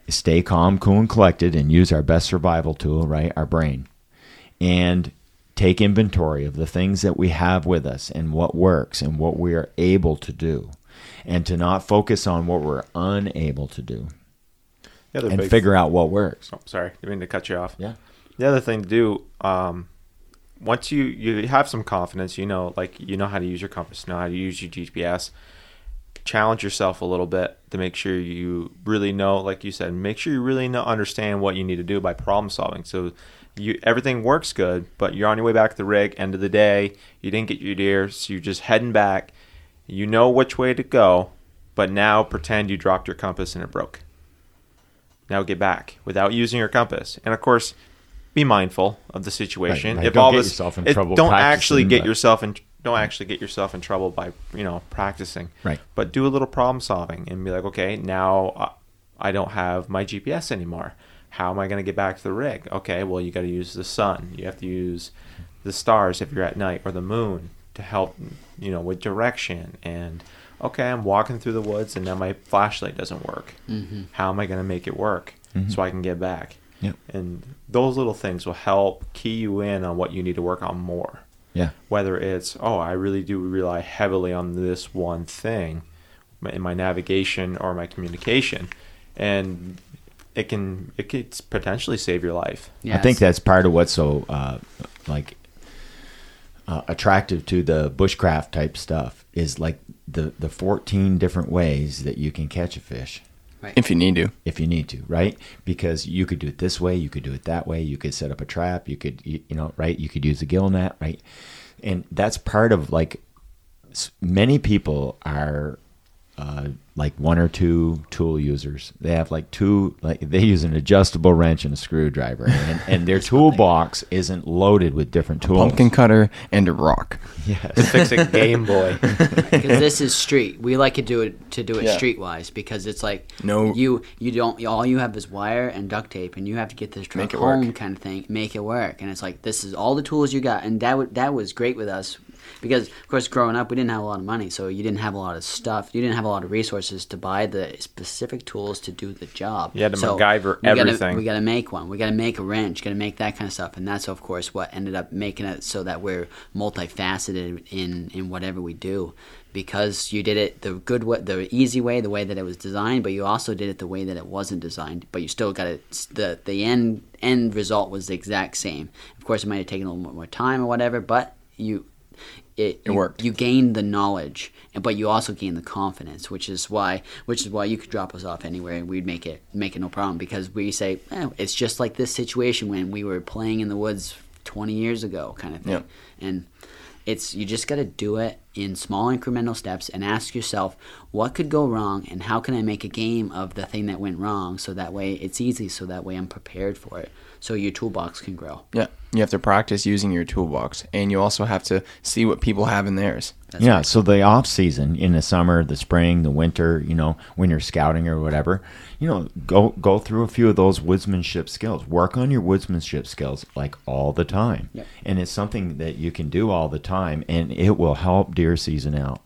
stay calm, cool, and collected and use our best survival tool, right? Our brain, and take inventory of the things that we have with us and what works and what we are able to do, and to not focus on what we're unable to do The other and figure out what works. Oh, sorry, didn't mean to cut you off. Yeah. The other thing to do, um, once you you have some confidence, you know, like you know how to use your compass, know how to use your GPS. Challenge yourself a little bit to make sure you really know, like you said, make sure you really know understand what you need to do by problem solving. So you everything works good, but you're on your way back to the rig. End of the day, you didn't get your deer, so you're just heading back. You know which way to go, but now pretend you dropped your compass and it broke now get back without using your compass. And of course, be mindful of the situation. Right, right. If Don't all get this, yourself in it- trouble don't actually get but- yourself in don't actually get yourself in trouble by you know practicing. Right. But do a little problem solving and be like, okay, now I don't have my GPS anymore. How am I going to get back to the rig? Okay, well you got to use the sun. You have to use the stars if you're at night or the moon to help you know with direction and okay i'm walking through the woods and now my flashlight doesn't work mm-hmm. how am i going to make it work mm-hmm. so i can get back Yep. and those little things will help key you in on what you need to work on more Yeah. whether it's oh i really do rely heavily on this one thing in my navigation or my communication and it can it could potentially save your life. I think that's part of what's so uh, like uh, attractive to the bushcraft type stuff is like the the 14 different ways that you can catch a fish if you need to. if you need to, right? Because you could do it this way, you could do it that way, you could set up a trap, you could you, you know, right? You could use a gill net, right? And that's part of like many people are uh, like one or two tool users. They have like two, like they use an adjustable wrench and a screwdriver, and, and their toolbox isn't loaded with different tools. Pumpkin cutter and a rock. yes, fix a game boy because this is street. We like to do it to do it Yeah. streetwise because it's like No- you you don't all you have is wire and duct tape and you have to get this truck home work. kind of thing, make it work. And it's like this is all the tools you got, and that w- that was great with us because of course growing up we didn't have a lot of money, so you didn't have a lot of stuff. You didn't have a lot of resources to buy the specific tools to do the job. You had to So MacGyver we gotta- everything. we got to make one. We got to make a wrench. Got to make that kind of stuff, and that's of course what ended up making it so that we're multifaceted in in whatever we do. Because you did it the good way, the easy way, the way that it was designed, but you also did it the way that it wasn't designed. But you still got it. the The end end result was the exact same. Of course, it might have taken a little more time or whatever, but you it, you, worked. You gained the knowledge, but you also gain the confidence, which is why which is why you could drop us off anywhere and we'd make it make it no problem because we say eh, it's just like this situation when we were playing in the woods 20 years ago, kind of thing, Yep. and. It's you just got to do it in small incremental steps and ask yourself what could go wrong and how can I make a game of the thing that went wrong so that way it's easy so that way I'm prepared for it so your toolbox can grow. Yeah. You have to practice using your toolbox, and you also have to see what people have in theirs. That's yeah, right. so the off season in the summer, the spring, the winter, you know, when you're scouting or whatever, you know, go go through a few of those woodsmanship skills. Work on your woodsmanship skills like all the time. Yep. And it's something that you can do all the time and it will help deer season out.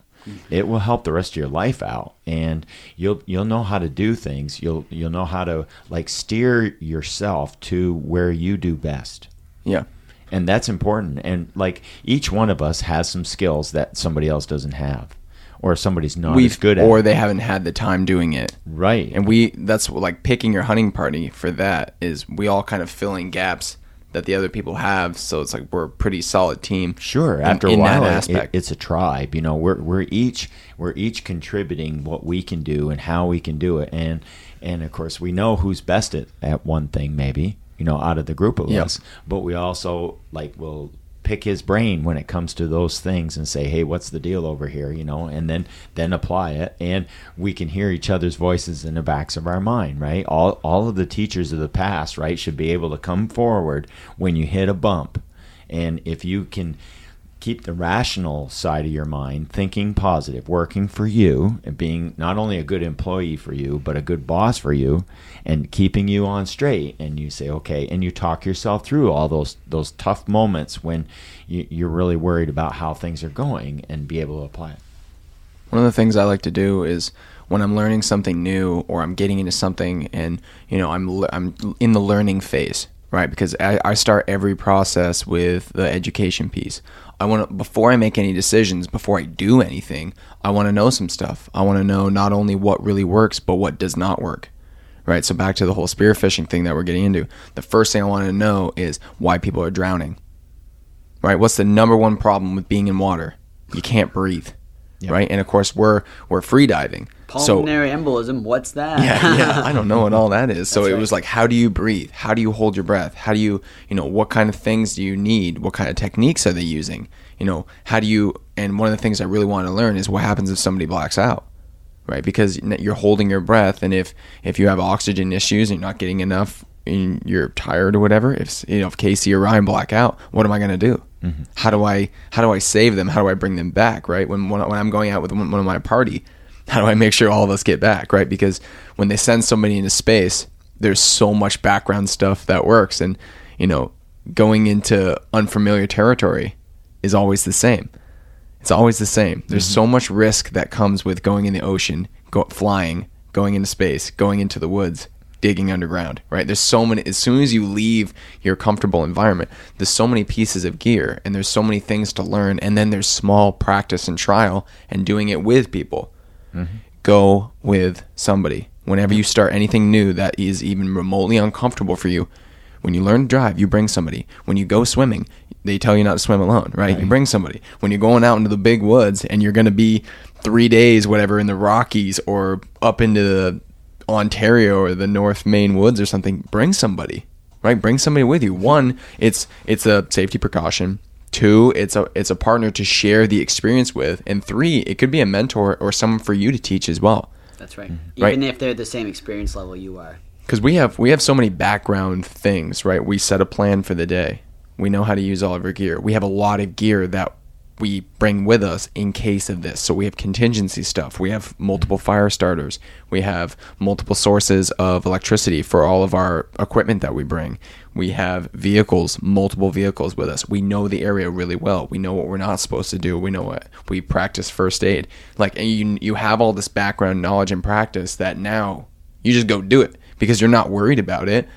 It will help the rest of your life out and you'll you'll know how to do things. You'll you'll know how to like steer yourself to where you do best Yeah. and that's important and like each one of us has some skills that somebody else doesn't have or somebody's not We've as good at or they haven't had the time doing it. right And we that's like picking your hunting party for that is we all kind of fill in gaps that the other people have. So it's like we're a pretty solid team. Sure. in- After in a while, it- it's a tribe. You know, we're we're each we're each contributing what we can do and how we can do it, and and of course we know who's best at, at one thing, maybe you know, out of the group of Yeah. us. But we also like will pick his brain when it comes to those things and say, hey, what's the deal over here? You know, and then then apply it, and we can hear each other's voices in the backs of our mind, right? All all of the teachers of the past, right, should be able to come forward when you hit a bump, and if you can keep the rational side of your mind thinking positive, working for you, and being not only a good employee for you, but a good boss for you, and keeping you on straight. And you say, okay, and you talk yourself through all those those tough moments when you, you're really worried about how things are going, and be able to apply it. One of the things I like to do is when I'm learning something new or I'm getting into something and you know I'm I'm in the learning phase, right? Because I, I start every process with the education piece. I want to before I make any decisions, before I do anything, I want to know some stuff. I want to know not only what really works, but what does not work. Right? So back to the whole spearfishing thing that we're getting into. The first thing I want to know is why people are drowning. Right? What's the number one problem with being in water? You can't breathe. Right? And of course we're we're free diving. So Pulmonary embolism. What's that? yeah, yeah. I don't know what all that is. So That's it was like, how do you breathe? How do you hold your breath? How do you, you know, what kind of things do you need? What kind of techniques are they using? You know, how do you? And one of the things I really want to learn is what happens if somebody blacks out, right? Because you're holding your breath, and if if you have oxygen issues and you're not getting enough, and you're tired or whatever, if you know if Casey or Ryan black out, what am I going to do? Mm-hmm. How do I how do I save them? How do I bring them back? Right when when, when I'm going out with one one of my party, how do I make sure all of us get back? Right because when they send somebody into space, there's so much background stuff that works, and you know going into unfamiliar territory is always the same. It's always the same. There's mm-hmm. so much risk that comes with going in the ocean, go, flying, going into space, going into the woods, digging underground, right? There's so many, as soon as you leave your comfortable environment, there's so many pieces of gear and there's so many things to learn. And then there's small practice and trial and doing it with people. Go with somebody. Whenever you start anything new that is even remotely uncomfortable for you, when you learn to drive, you bring somebody. When you go swimming, they tell you not to swim alone, right? You bring somebody. When you're going out into the big woods and you're going to be three days, whatever, in the Rockies or up into the Ontario or the North Maine woods or something, bring somebody, right? Bring somebody with you. One, it's it's a safety precaution. Two, it's a it's a partner to share the experience with, and three, it could be a mentor or someone for you to teach as well That's right. Mm-hmm. Right. Even if they're the same experience level you are. because we have we have so many background things, right? We set a plan for the day. We know how to use all of our gear. We have a lot of gear that we bring with us in case of this. So we have contingency stuff. We have multiple fire starters. We have multiple sources of electricity for all of our equipment that we bring. We have vehicles, multiple vehicles with us. We know the area really well. We know what we're not supposed to do. We know what we practice first aid. Like and you you have all this background knowledge and practice that now you just go do it because you're not worried about it.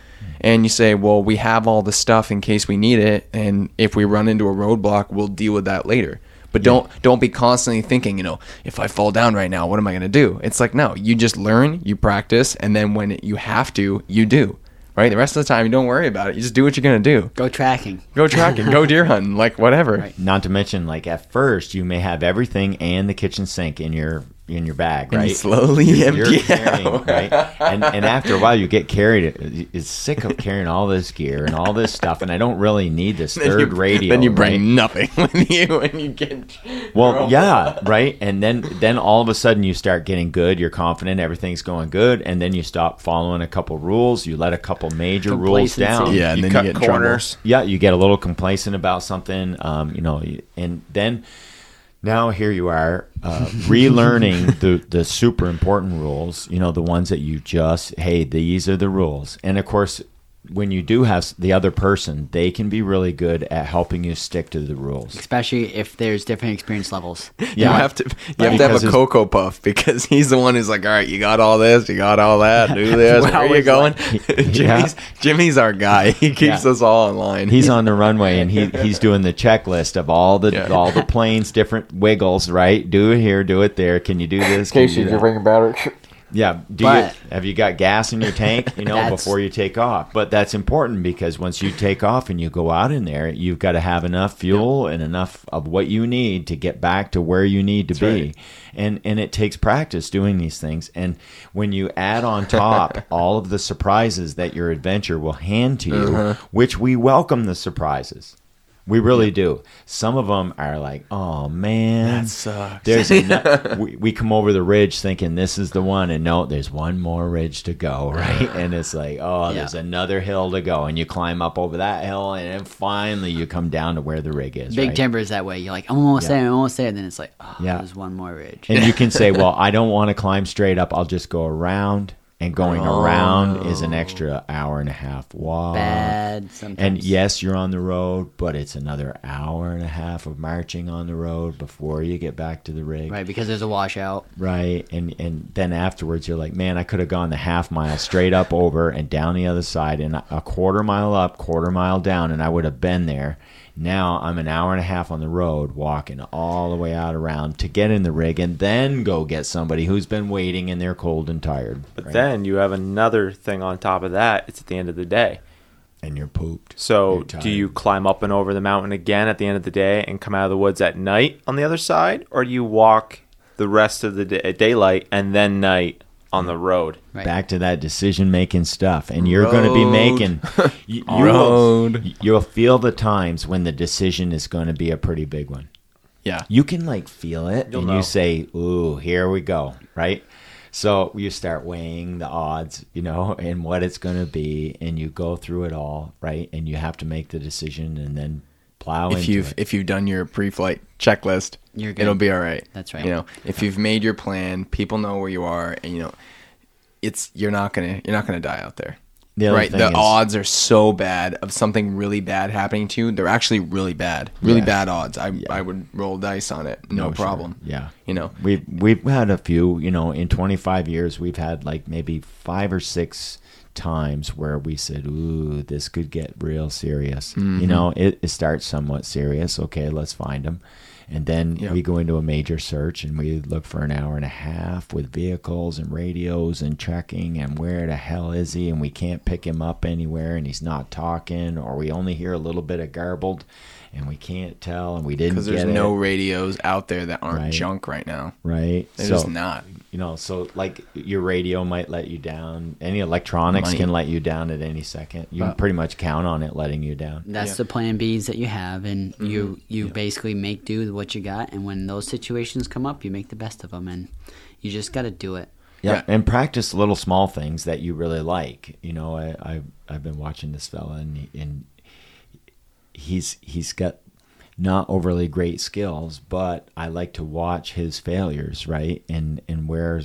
And you say, well, we have all the stuff in case we need it, and if we run into a roadblock, we'll deal with that later. But don't don't be constantly thinking, you know, if I fall down right now, what am I going to do? It's like no, you just learn, you practice, and then when you have to, you do. Right? The rest of the time, you don't worry about it. You just do what you're going to do. Go tracking. Go tracking, go deer hunting, like whatever. Right. Not to mention, like at first, you may have everything and the kitchen sink in your in your bag, And right? slowly You're empty carrying, out. right? And and after a while, you get carried. It's sick of carrying all this gear and all this stuff, and I don't really need this Then third you, radio. Then you right? bring nothing with you when you get. Well, yeah, right. And then then all of a sudden you start getting good. You're confident, everything's going good, and then you stop following a couple rules. You let a couple major rules down. Yeah, and you then cut you get in trouble. corners. yeah, you get a little complacent about something, um, you know, and then now here you are uh, relearning the the super important rules. You know, the ones that you just hey, these are the rules, and of course. When you do have the other person, they can be really good at helping you stick to the rules. Especially if there's different experience levels. You have to you have to have a it's- cocoa puff because he's the one who's like, all right, you got all this, you got all that, do this. We're Where are you going? like- Jimmy's Jimmy's our guy. He keeps Yeah. us all in line. He's on the runway and he he's doing the checklist of all the Yeah. all the planes, different wiggles. Right, do it here, do it there. Can you do this? Can you do that? bringing battery. Yeah. Do But- you have you got gas in your tank? You know, before you take off. But that's important because once you take off and you go out in there, you've got to have enough fuel and enough of what you need to get back to where you need to be. right. And and it takes practice doing these things. And when you add on top all of the surprises that your adventure will hand to you, Uh-huh. which we welcome the surprises. We really do. Some of them are like, "Oh man, That sucks. There's a, we, we come over the ridge thinking this is the one, and no, there's one more ridge to go, right? And it's like, oh, Yeah. there's another hill to go, and you climb up over that hill, and then finally you come down to where the rig is. Big right? timber is that way. You're like, I'm almost Yeah. there, I'm almost there. And then it's like, oh, Yeah. there's one more ridge. And you can say, well, I don't want to climb straight up. I'll just go around, and going around is an extra oh. hour and a half walk. Bad sometimes. And yes, you're on the road, but it's another hour and a half of marching on the road before you get back to the rig. Right, because there's a washout. Right. And and then afterwards you're like, man, I could have gone the half mile straight up over and down the other side and a quarter mile up, quarter mile down, and I would have been there. Now I'm an hour and a half on the road walking all the way out around to get in the rig and then go get somebody who's been waiting and they're cold and tired. But right? then you have another thing on top of that. It's at the end of the day. and you're pooped. So You're do you climb up and over the mountain again at the end of the day and come out of the woods at night on the other side, or do you walk the rest of the day, daylight and then night on the road? Right. back to that decision making stuff and you're going to be making you, you Road. will, you'll feel the times when the decision is going to be a pretty big one Yeah. you can like feel it You'll and know. you say ooh here we go right so you start weighing the odds you know and what it's going to be and you go through it all right and you have to make the decision and then plow if into you've it. if you've done your pre-flight checklist, You're good. it'll be all right. That's right. You know, if you've made your plan, people know where you are, and you know, it's you're not gonna you're not gonna die out there. The right? The is- odds are so bad of something really bad happening to you. They're actually really bad, really Yeah. bad odds. I I would roll dice on it, no, No, sure. problem. Yeah. you know, We've we've had a few, you know, in 25 years, we've had like maybe five or six times where we said, "Ooh, this could get real serious." Mm-hmm. You know, it, it starts somewhat serious. Okay, let's find them, and then Yeah. we go into a major search and we look for an hour and a half with vehicles and radios and checking and where the hell is he? And we can't pick him up anywhere, and he's not talking, or we only hear a little bit of garbled. And we can't tell, and we didn't because there's get no it, radios out there that aren't Right. junk right now. right. They're So- just not. You know so like your radio might let you down any electronics Might. can let you down at any second you can But- pretty much count on it letting you down That's Yeah. the plan Bs that you have, and Mm-hmm. you you basically make do with what you got. And when those situations come up, you make the best of them, and you just got to do it. yeah Yeah. and practice little small things that you really like you know i i've, I've been watching this fella and, and he's he's got not overly great skills but i like to watch his failures right? And and where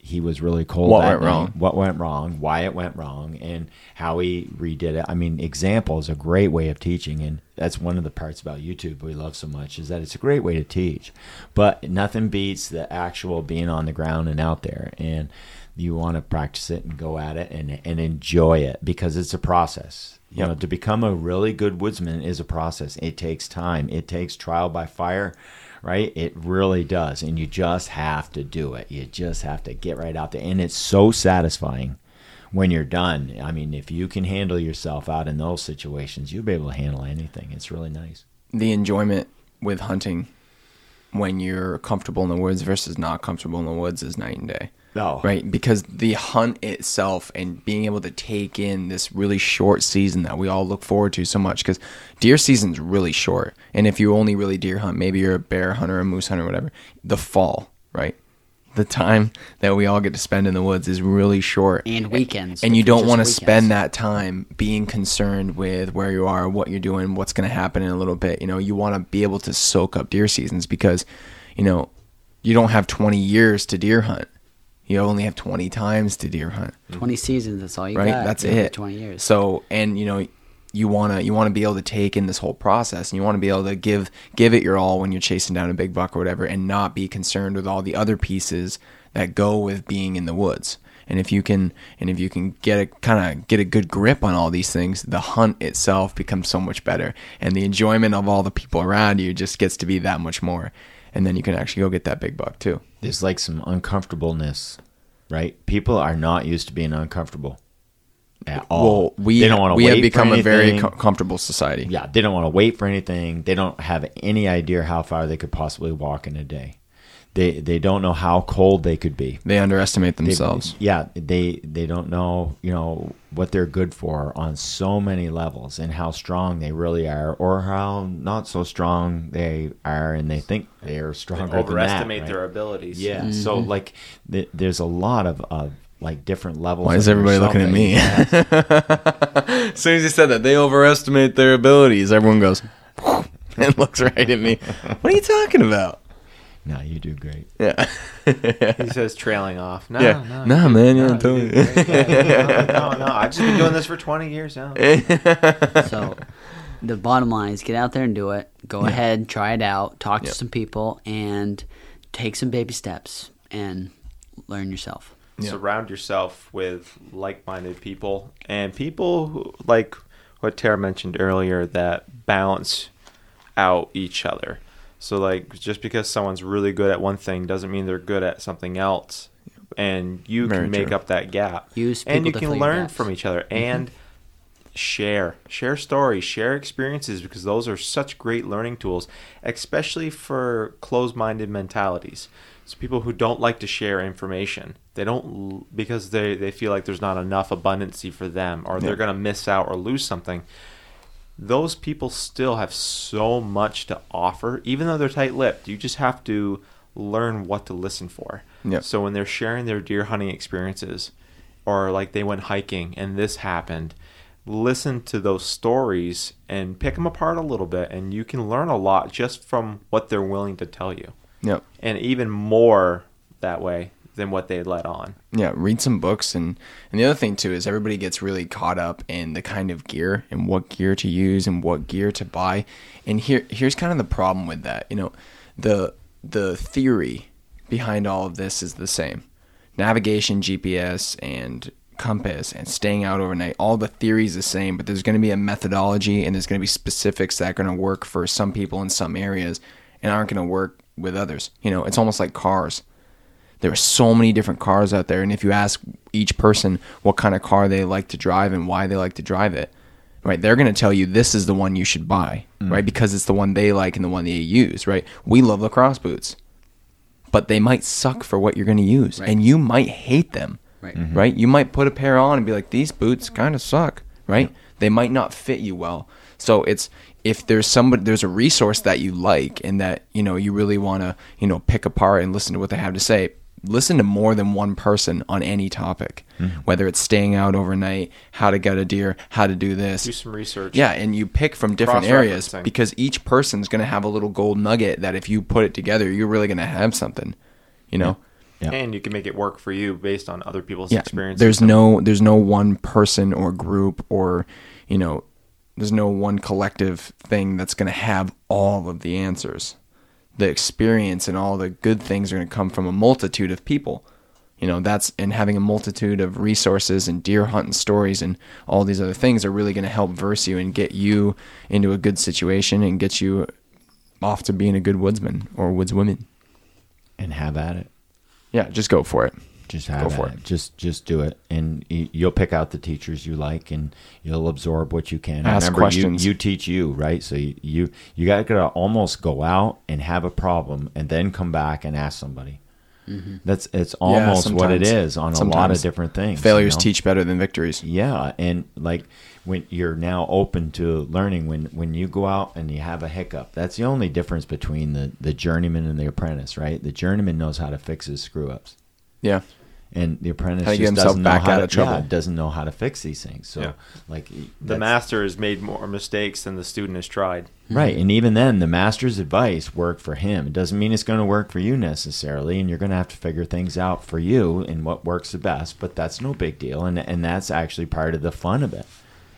he was really cold What went night, wrong. what went wrong why it went wrong and how he redid it. I mean example is a great way of teaching and that's one of the parts about youtube we love so much is that it's a great way to teach. But nothing beats the actual being on the ground and out there. And you want to practice it and go at it and, and enjoy it because it's a process. You Yep. know to become a really good woodsman is a process. It takes time. It takes trial by fire right? It really does and you just have to do it. You just have to get right out there. And it's so satisfying when you're done. I mean if you can handle yourself out in those situations you'll be able to handle anything. It's really nice. The enjoyment with hunting when you're comfortable in the woods versus not comfortable in the woods is night and day. Oh. Right? Because the hunt itself and being able to take in this really short season that we all look forward to so much because deer season's really short. And if you only really deer hunt, maybe you're a bear hunter, a moose hunter, whatever, the fall, right? The time that we all get to spend in the woods is really short And weekends, and if you don't want to spend that time being concerned with where you are, what you're doing, what's going to happen in a little bit. You know, you want to be able to soak up deer seasons because, you know, you don't have 20 years to deer hunt. You only have 20 times to deer hunt, Twenty seasons. That's all you got. right? got. That's it. Twenty years. So, and you know, you want to you want to be able to take in this whole process and you want to be able to give give it your all when you're chasing down a big buck or whatever and not be concerned with all the other pieces that go with being in the woods and if you can and if you can get a kind of get a good grip on all these things the hunt itself becomes so much better and the enjoyment of all the people around you just gets to be that much more and then you can actually go get that big buck too there's like some uncomfortableness right? People are not used to being uncomfortable at all. Well, we they don't want to we have become a very anything. co- comfortable society. yeah, they don't want to wait for anything. They don't have any idea how far they could possibly walk in a day. They they don't know how cold they could be. They underestimate They- themselves. yeah, they they don't know, you know, what they're good for on so many levels and how strong they really are or how not so strong they are and they think they are stronger than that, overestimate right? their abilities. Yeah. Mm-hmm. So like th- there's a lot of, of like different levels. Why of is everybody looking at me? as soon as you said that, they overestimate their abilities. Everyone goes and looks right at me. What are you talking about? No, you do great. Yeah. He says trailing off. No, Yeah. no, Nah, man, no, you totally. did great. Yeah, no, no, no. I've just been doing this for 20 years now. So the bottom line is get out there and do it. Go ahead, try it out, talk Yeah. to some people, and take some baby steps and learn yourself. Yeah. Surround yourself with like-minded people and people who, like what Tara mentioned earlier that balance out each other. So like just because someone's really good at one thing doesn't mean they're good at something else. And you Very can make true. up that gap. Use and people you to can fill your learn gaps. from each other mm-hmm. and share share stories share experiences because those are such great learning tools especially for closed-minded mentalities so people who don't like to share information they don't because they, they feel like there's not enough abundancy for them or Yeah. they're going to miss out or lose something those people still have so much to offer even though they're tight-lipped you just have to learn what to listen for Yep. so when they're sharing their deer hunting experiences or like they went hiking and this happened listen to those stories and pick them apart a little bit and you can learn a lot just from what they're willing to tell you Yep. and even more that way than what they let on Yeah, read some books and and the other thing too is everybody gets really caught up in the kind of gear and what gear to use and what gear to buy. And here here's kind of the problem with that. You know, the the theory behind all of this is the same. Navigation, GPS and compass and staying out overnight, all the theories the same, but there's going to be a methodology and there's going to be specifics that are going to work for some people in some areas and aren't going to work with others. You know, it's almost like cars there are so many different cars out there and if you ask each person what kind of car they like to drive and why they like to drive it right they're going to tell you this is the one you should buy mm. right because it's the one they like and the one they use right? We love lacrosse boots but they might suck for what you're going to use Right. and you might hate them Right. Mm-hmm. right? You might put a pair on and be like these boots kind of suck right? They might not fit you well. So it's if there's somebody there's a resource that you like and that you know you really want to you know pick apart and listen to what they have to say listen to more than one person on any topic mm-hmm. whether it's staying out overnight how to get a deer how to do this do some research yeah, and you pick from different areas because each person's going to have a little gold nugget that if you put it together, you're really going to have something. You know? Yeah. and you can make it work for you based on other people's Yeah. experiences There's no there's no one person or group or, you know, there's no one collective thing that's going to have all of the answers. The experience and all the good things are going to come from a multitude of people. You know, that's and having a multitude of resources and deer hunting stories and all these other things are really going to help verse you and get you into a good situation and get you off to being a good woodsman or woodswoman. and have at it. Yeah, just go for it. Just have Go for it. it. Just just do it, and you'll pick out the teachers you like, and you'll absorb what you can. Ask Remember, questions. You, you teach you, right? So you you, you got to almost go out and have a problem, and then come back and ask somebody. Mm-hmm. That's it's almost what it sometimes. on a lot of different things. you Failures know? teach better than victories. Yeah, and like when you're now open to learning, when when you go out and you have a hiccup, that's the only difference between the the journeyman and the apprentice, right? The journeyman knows how to fix his screw ups, Yeah. And the apprentice How to get just doesn't know back how out to, of trouble. yeah, doesn't know how to fix these things. So Yeah. like the master has made more mistakes than the student has tried hmm. Right, and even then, the master's advice worked for him. It doesn't mean it's going to work for you necessarily, and you're going to have to figure things out for you and what works the best. But that's no big deal, and and that's actually part of the fun of it.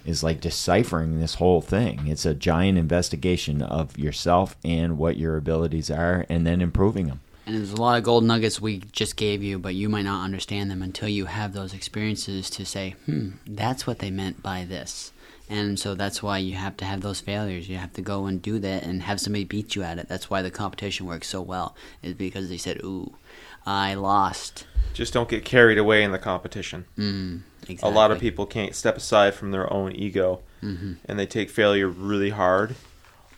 Is like deciphering this whole thing. It's a giant investigation of yourself and what your abilities are, and then improving them. And there's a lot of gold nuggets we just gave you, but you might not understand them until you have those experiences to say, hmm, that's what they meant by this. And so that's why you have to have those failures. You have to go and do that and have somebody beat you at it. That's why the competition works so well, is because they said, ooh, I lost. Just don't get carried away in the competition. Mm, exactly. A lot of people can't step aside from their own ego, Mm-hmm. and they take failure really hard,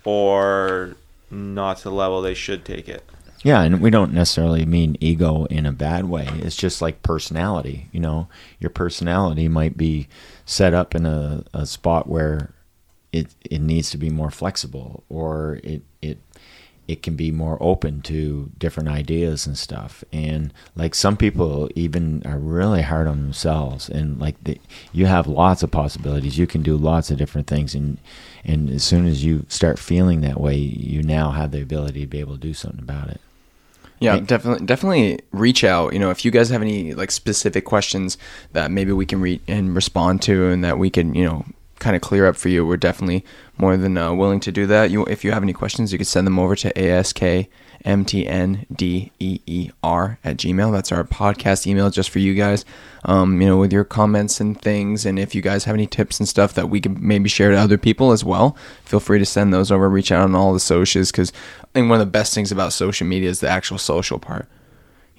or not to the level they should take it. Yeah, and we don't necessarily mean ego in a bad way. It's just like personality. You know, your personality might be set up in a, a spot where it it needs to be more flexible, or it it it can be more open to different ideas and stuff. And like some people even are really hard on themselves, and like the, you have lots of possibilities. You can do lots of different things, and and as soon as you start feeling that way, you now have the ability to be able to do something about it. Yeah, definitely, definitely reach out. You know, if you guys have any like specific questions that maybe we can read and respond to, and that we can, you know, kind of clear up for you, we're definitely more than uh, willing to do that. You, if you have any questions, you can send them over to askmtndeer E at gmail. That's our podcast email just for you guys. Um, you know, with your comments and things, and if you guys have any tips and stuff that we can maybe share to other people as well, feel free to send those over. Reach out on all the socials because I think one of the best things about social media is the actual social part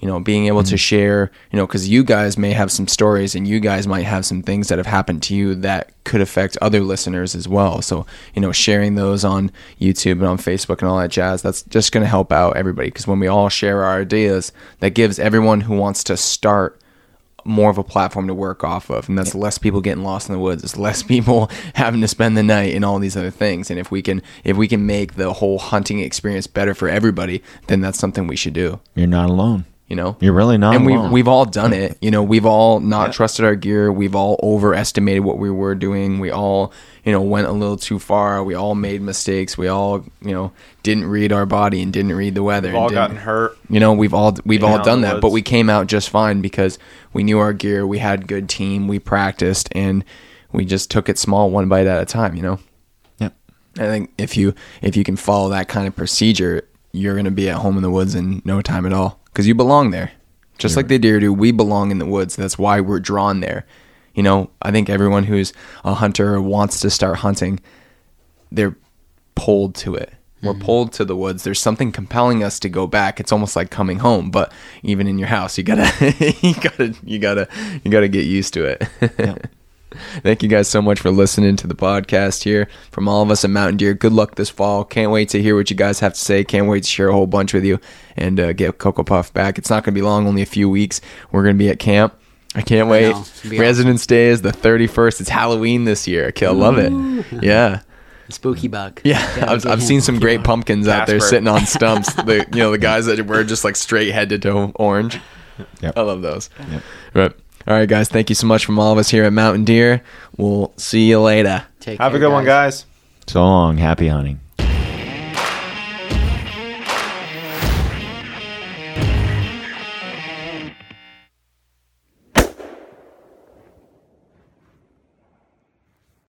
you know being able to mm. share you know because you guys may have some stories and you guys might have some things that have happened to you that could affect other listeners as well. So you know sharing those on youtube and on facebook and all that jazz that's just going to help out everybody. Because when we all share our ideas that gives everyone who wants to start more of a platform to work off of. And that's less people getting lost in the woods. It's less people having to spend the night and all these other things. And if we can if we can make the whole hunting experience better for everybody then that's something we should do. You're not alone. You know You're really not and we've we've all done it. You know, we've all not trusted our gear. We've all overestimated what we were doing. We all, you know, went a little too far. We all made mistakes. We all, you know, didn't read our body and didn't read the weather. We've and all gotten hurt. You know, we've all we've all done that, but we came out just fine because we knew our gear. We had good team. We practiced and we just took it small, one bite at a time. You know. Yep. I think if you if you can follow that kind of procedure, you're gonna be at home in the woods in no time at all because you belong there, just like the deer do. We belong in the woods. That's why we're drawn there. You know, I think everyone who's a hunter or wants to start hunting, they're pulled to it. We're mm-hmm. pulled to the woods. There's something compelling us to go back. It's almost like coming home, but even in your house, you gotta, you gotta, you gotta, you gotta get used to it. Thank you guys so much for listening to the podcast here from all of us at Mountain Deer. Good luck this fall. Can't wait to hear what you guys have to say. Can't wait to share a whole bunch with you and uh, get Cocoa Puff back. It's not going to be long, only a few weeks. We're going to be at camp. I can't wait. know. It'll be Resident's Day is the 31st. It's Halloween this year. Okay, I love it. Yeah. Spooky bug. Yeah, I've, I've seen some great pumpkins out there sitting on stumps. the you know the guys that were just like straight head to toe orange. Yep. I love those. Yep. Right. All right, guys. Thank you so much from all of us here at Mountain Deer. We'll see you later. Take Have a care, good one, guys. So long. Happy hunting.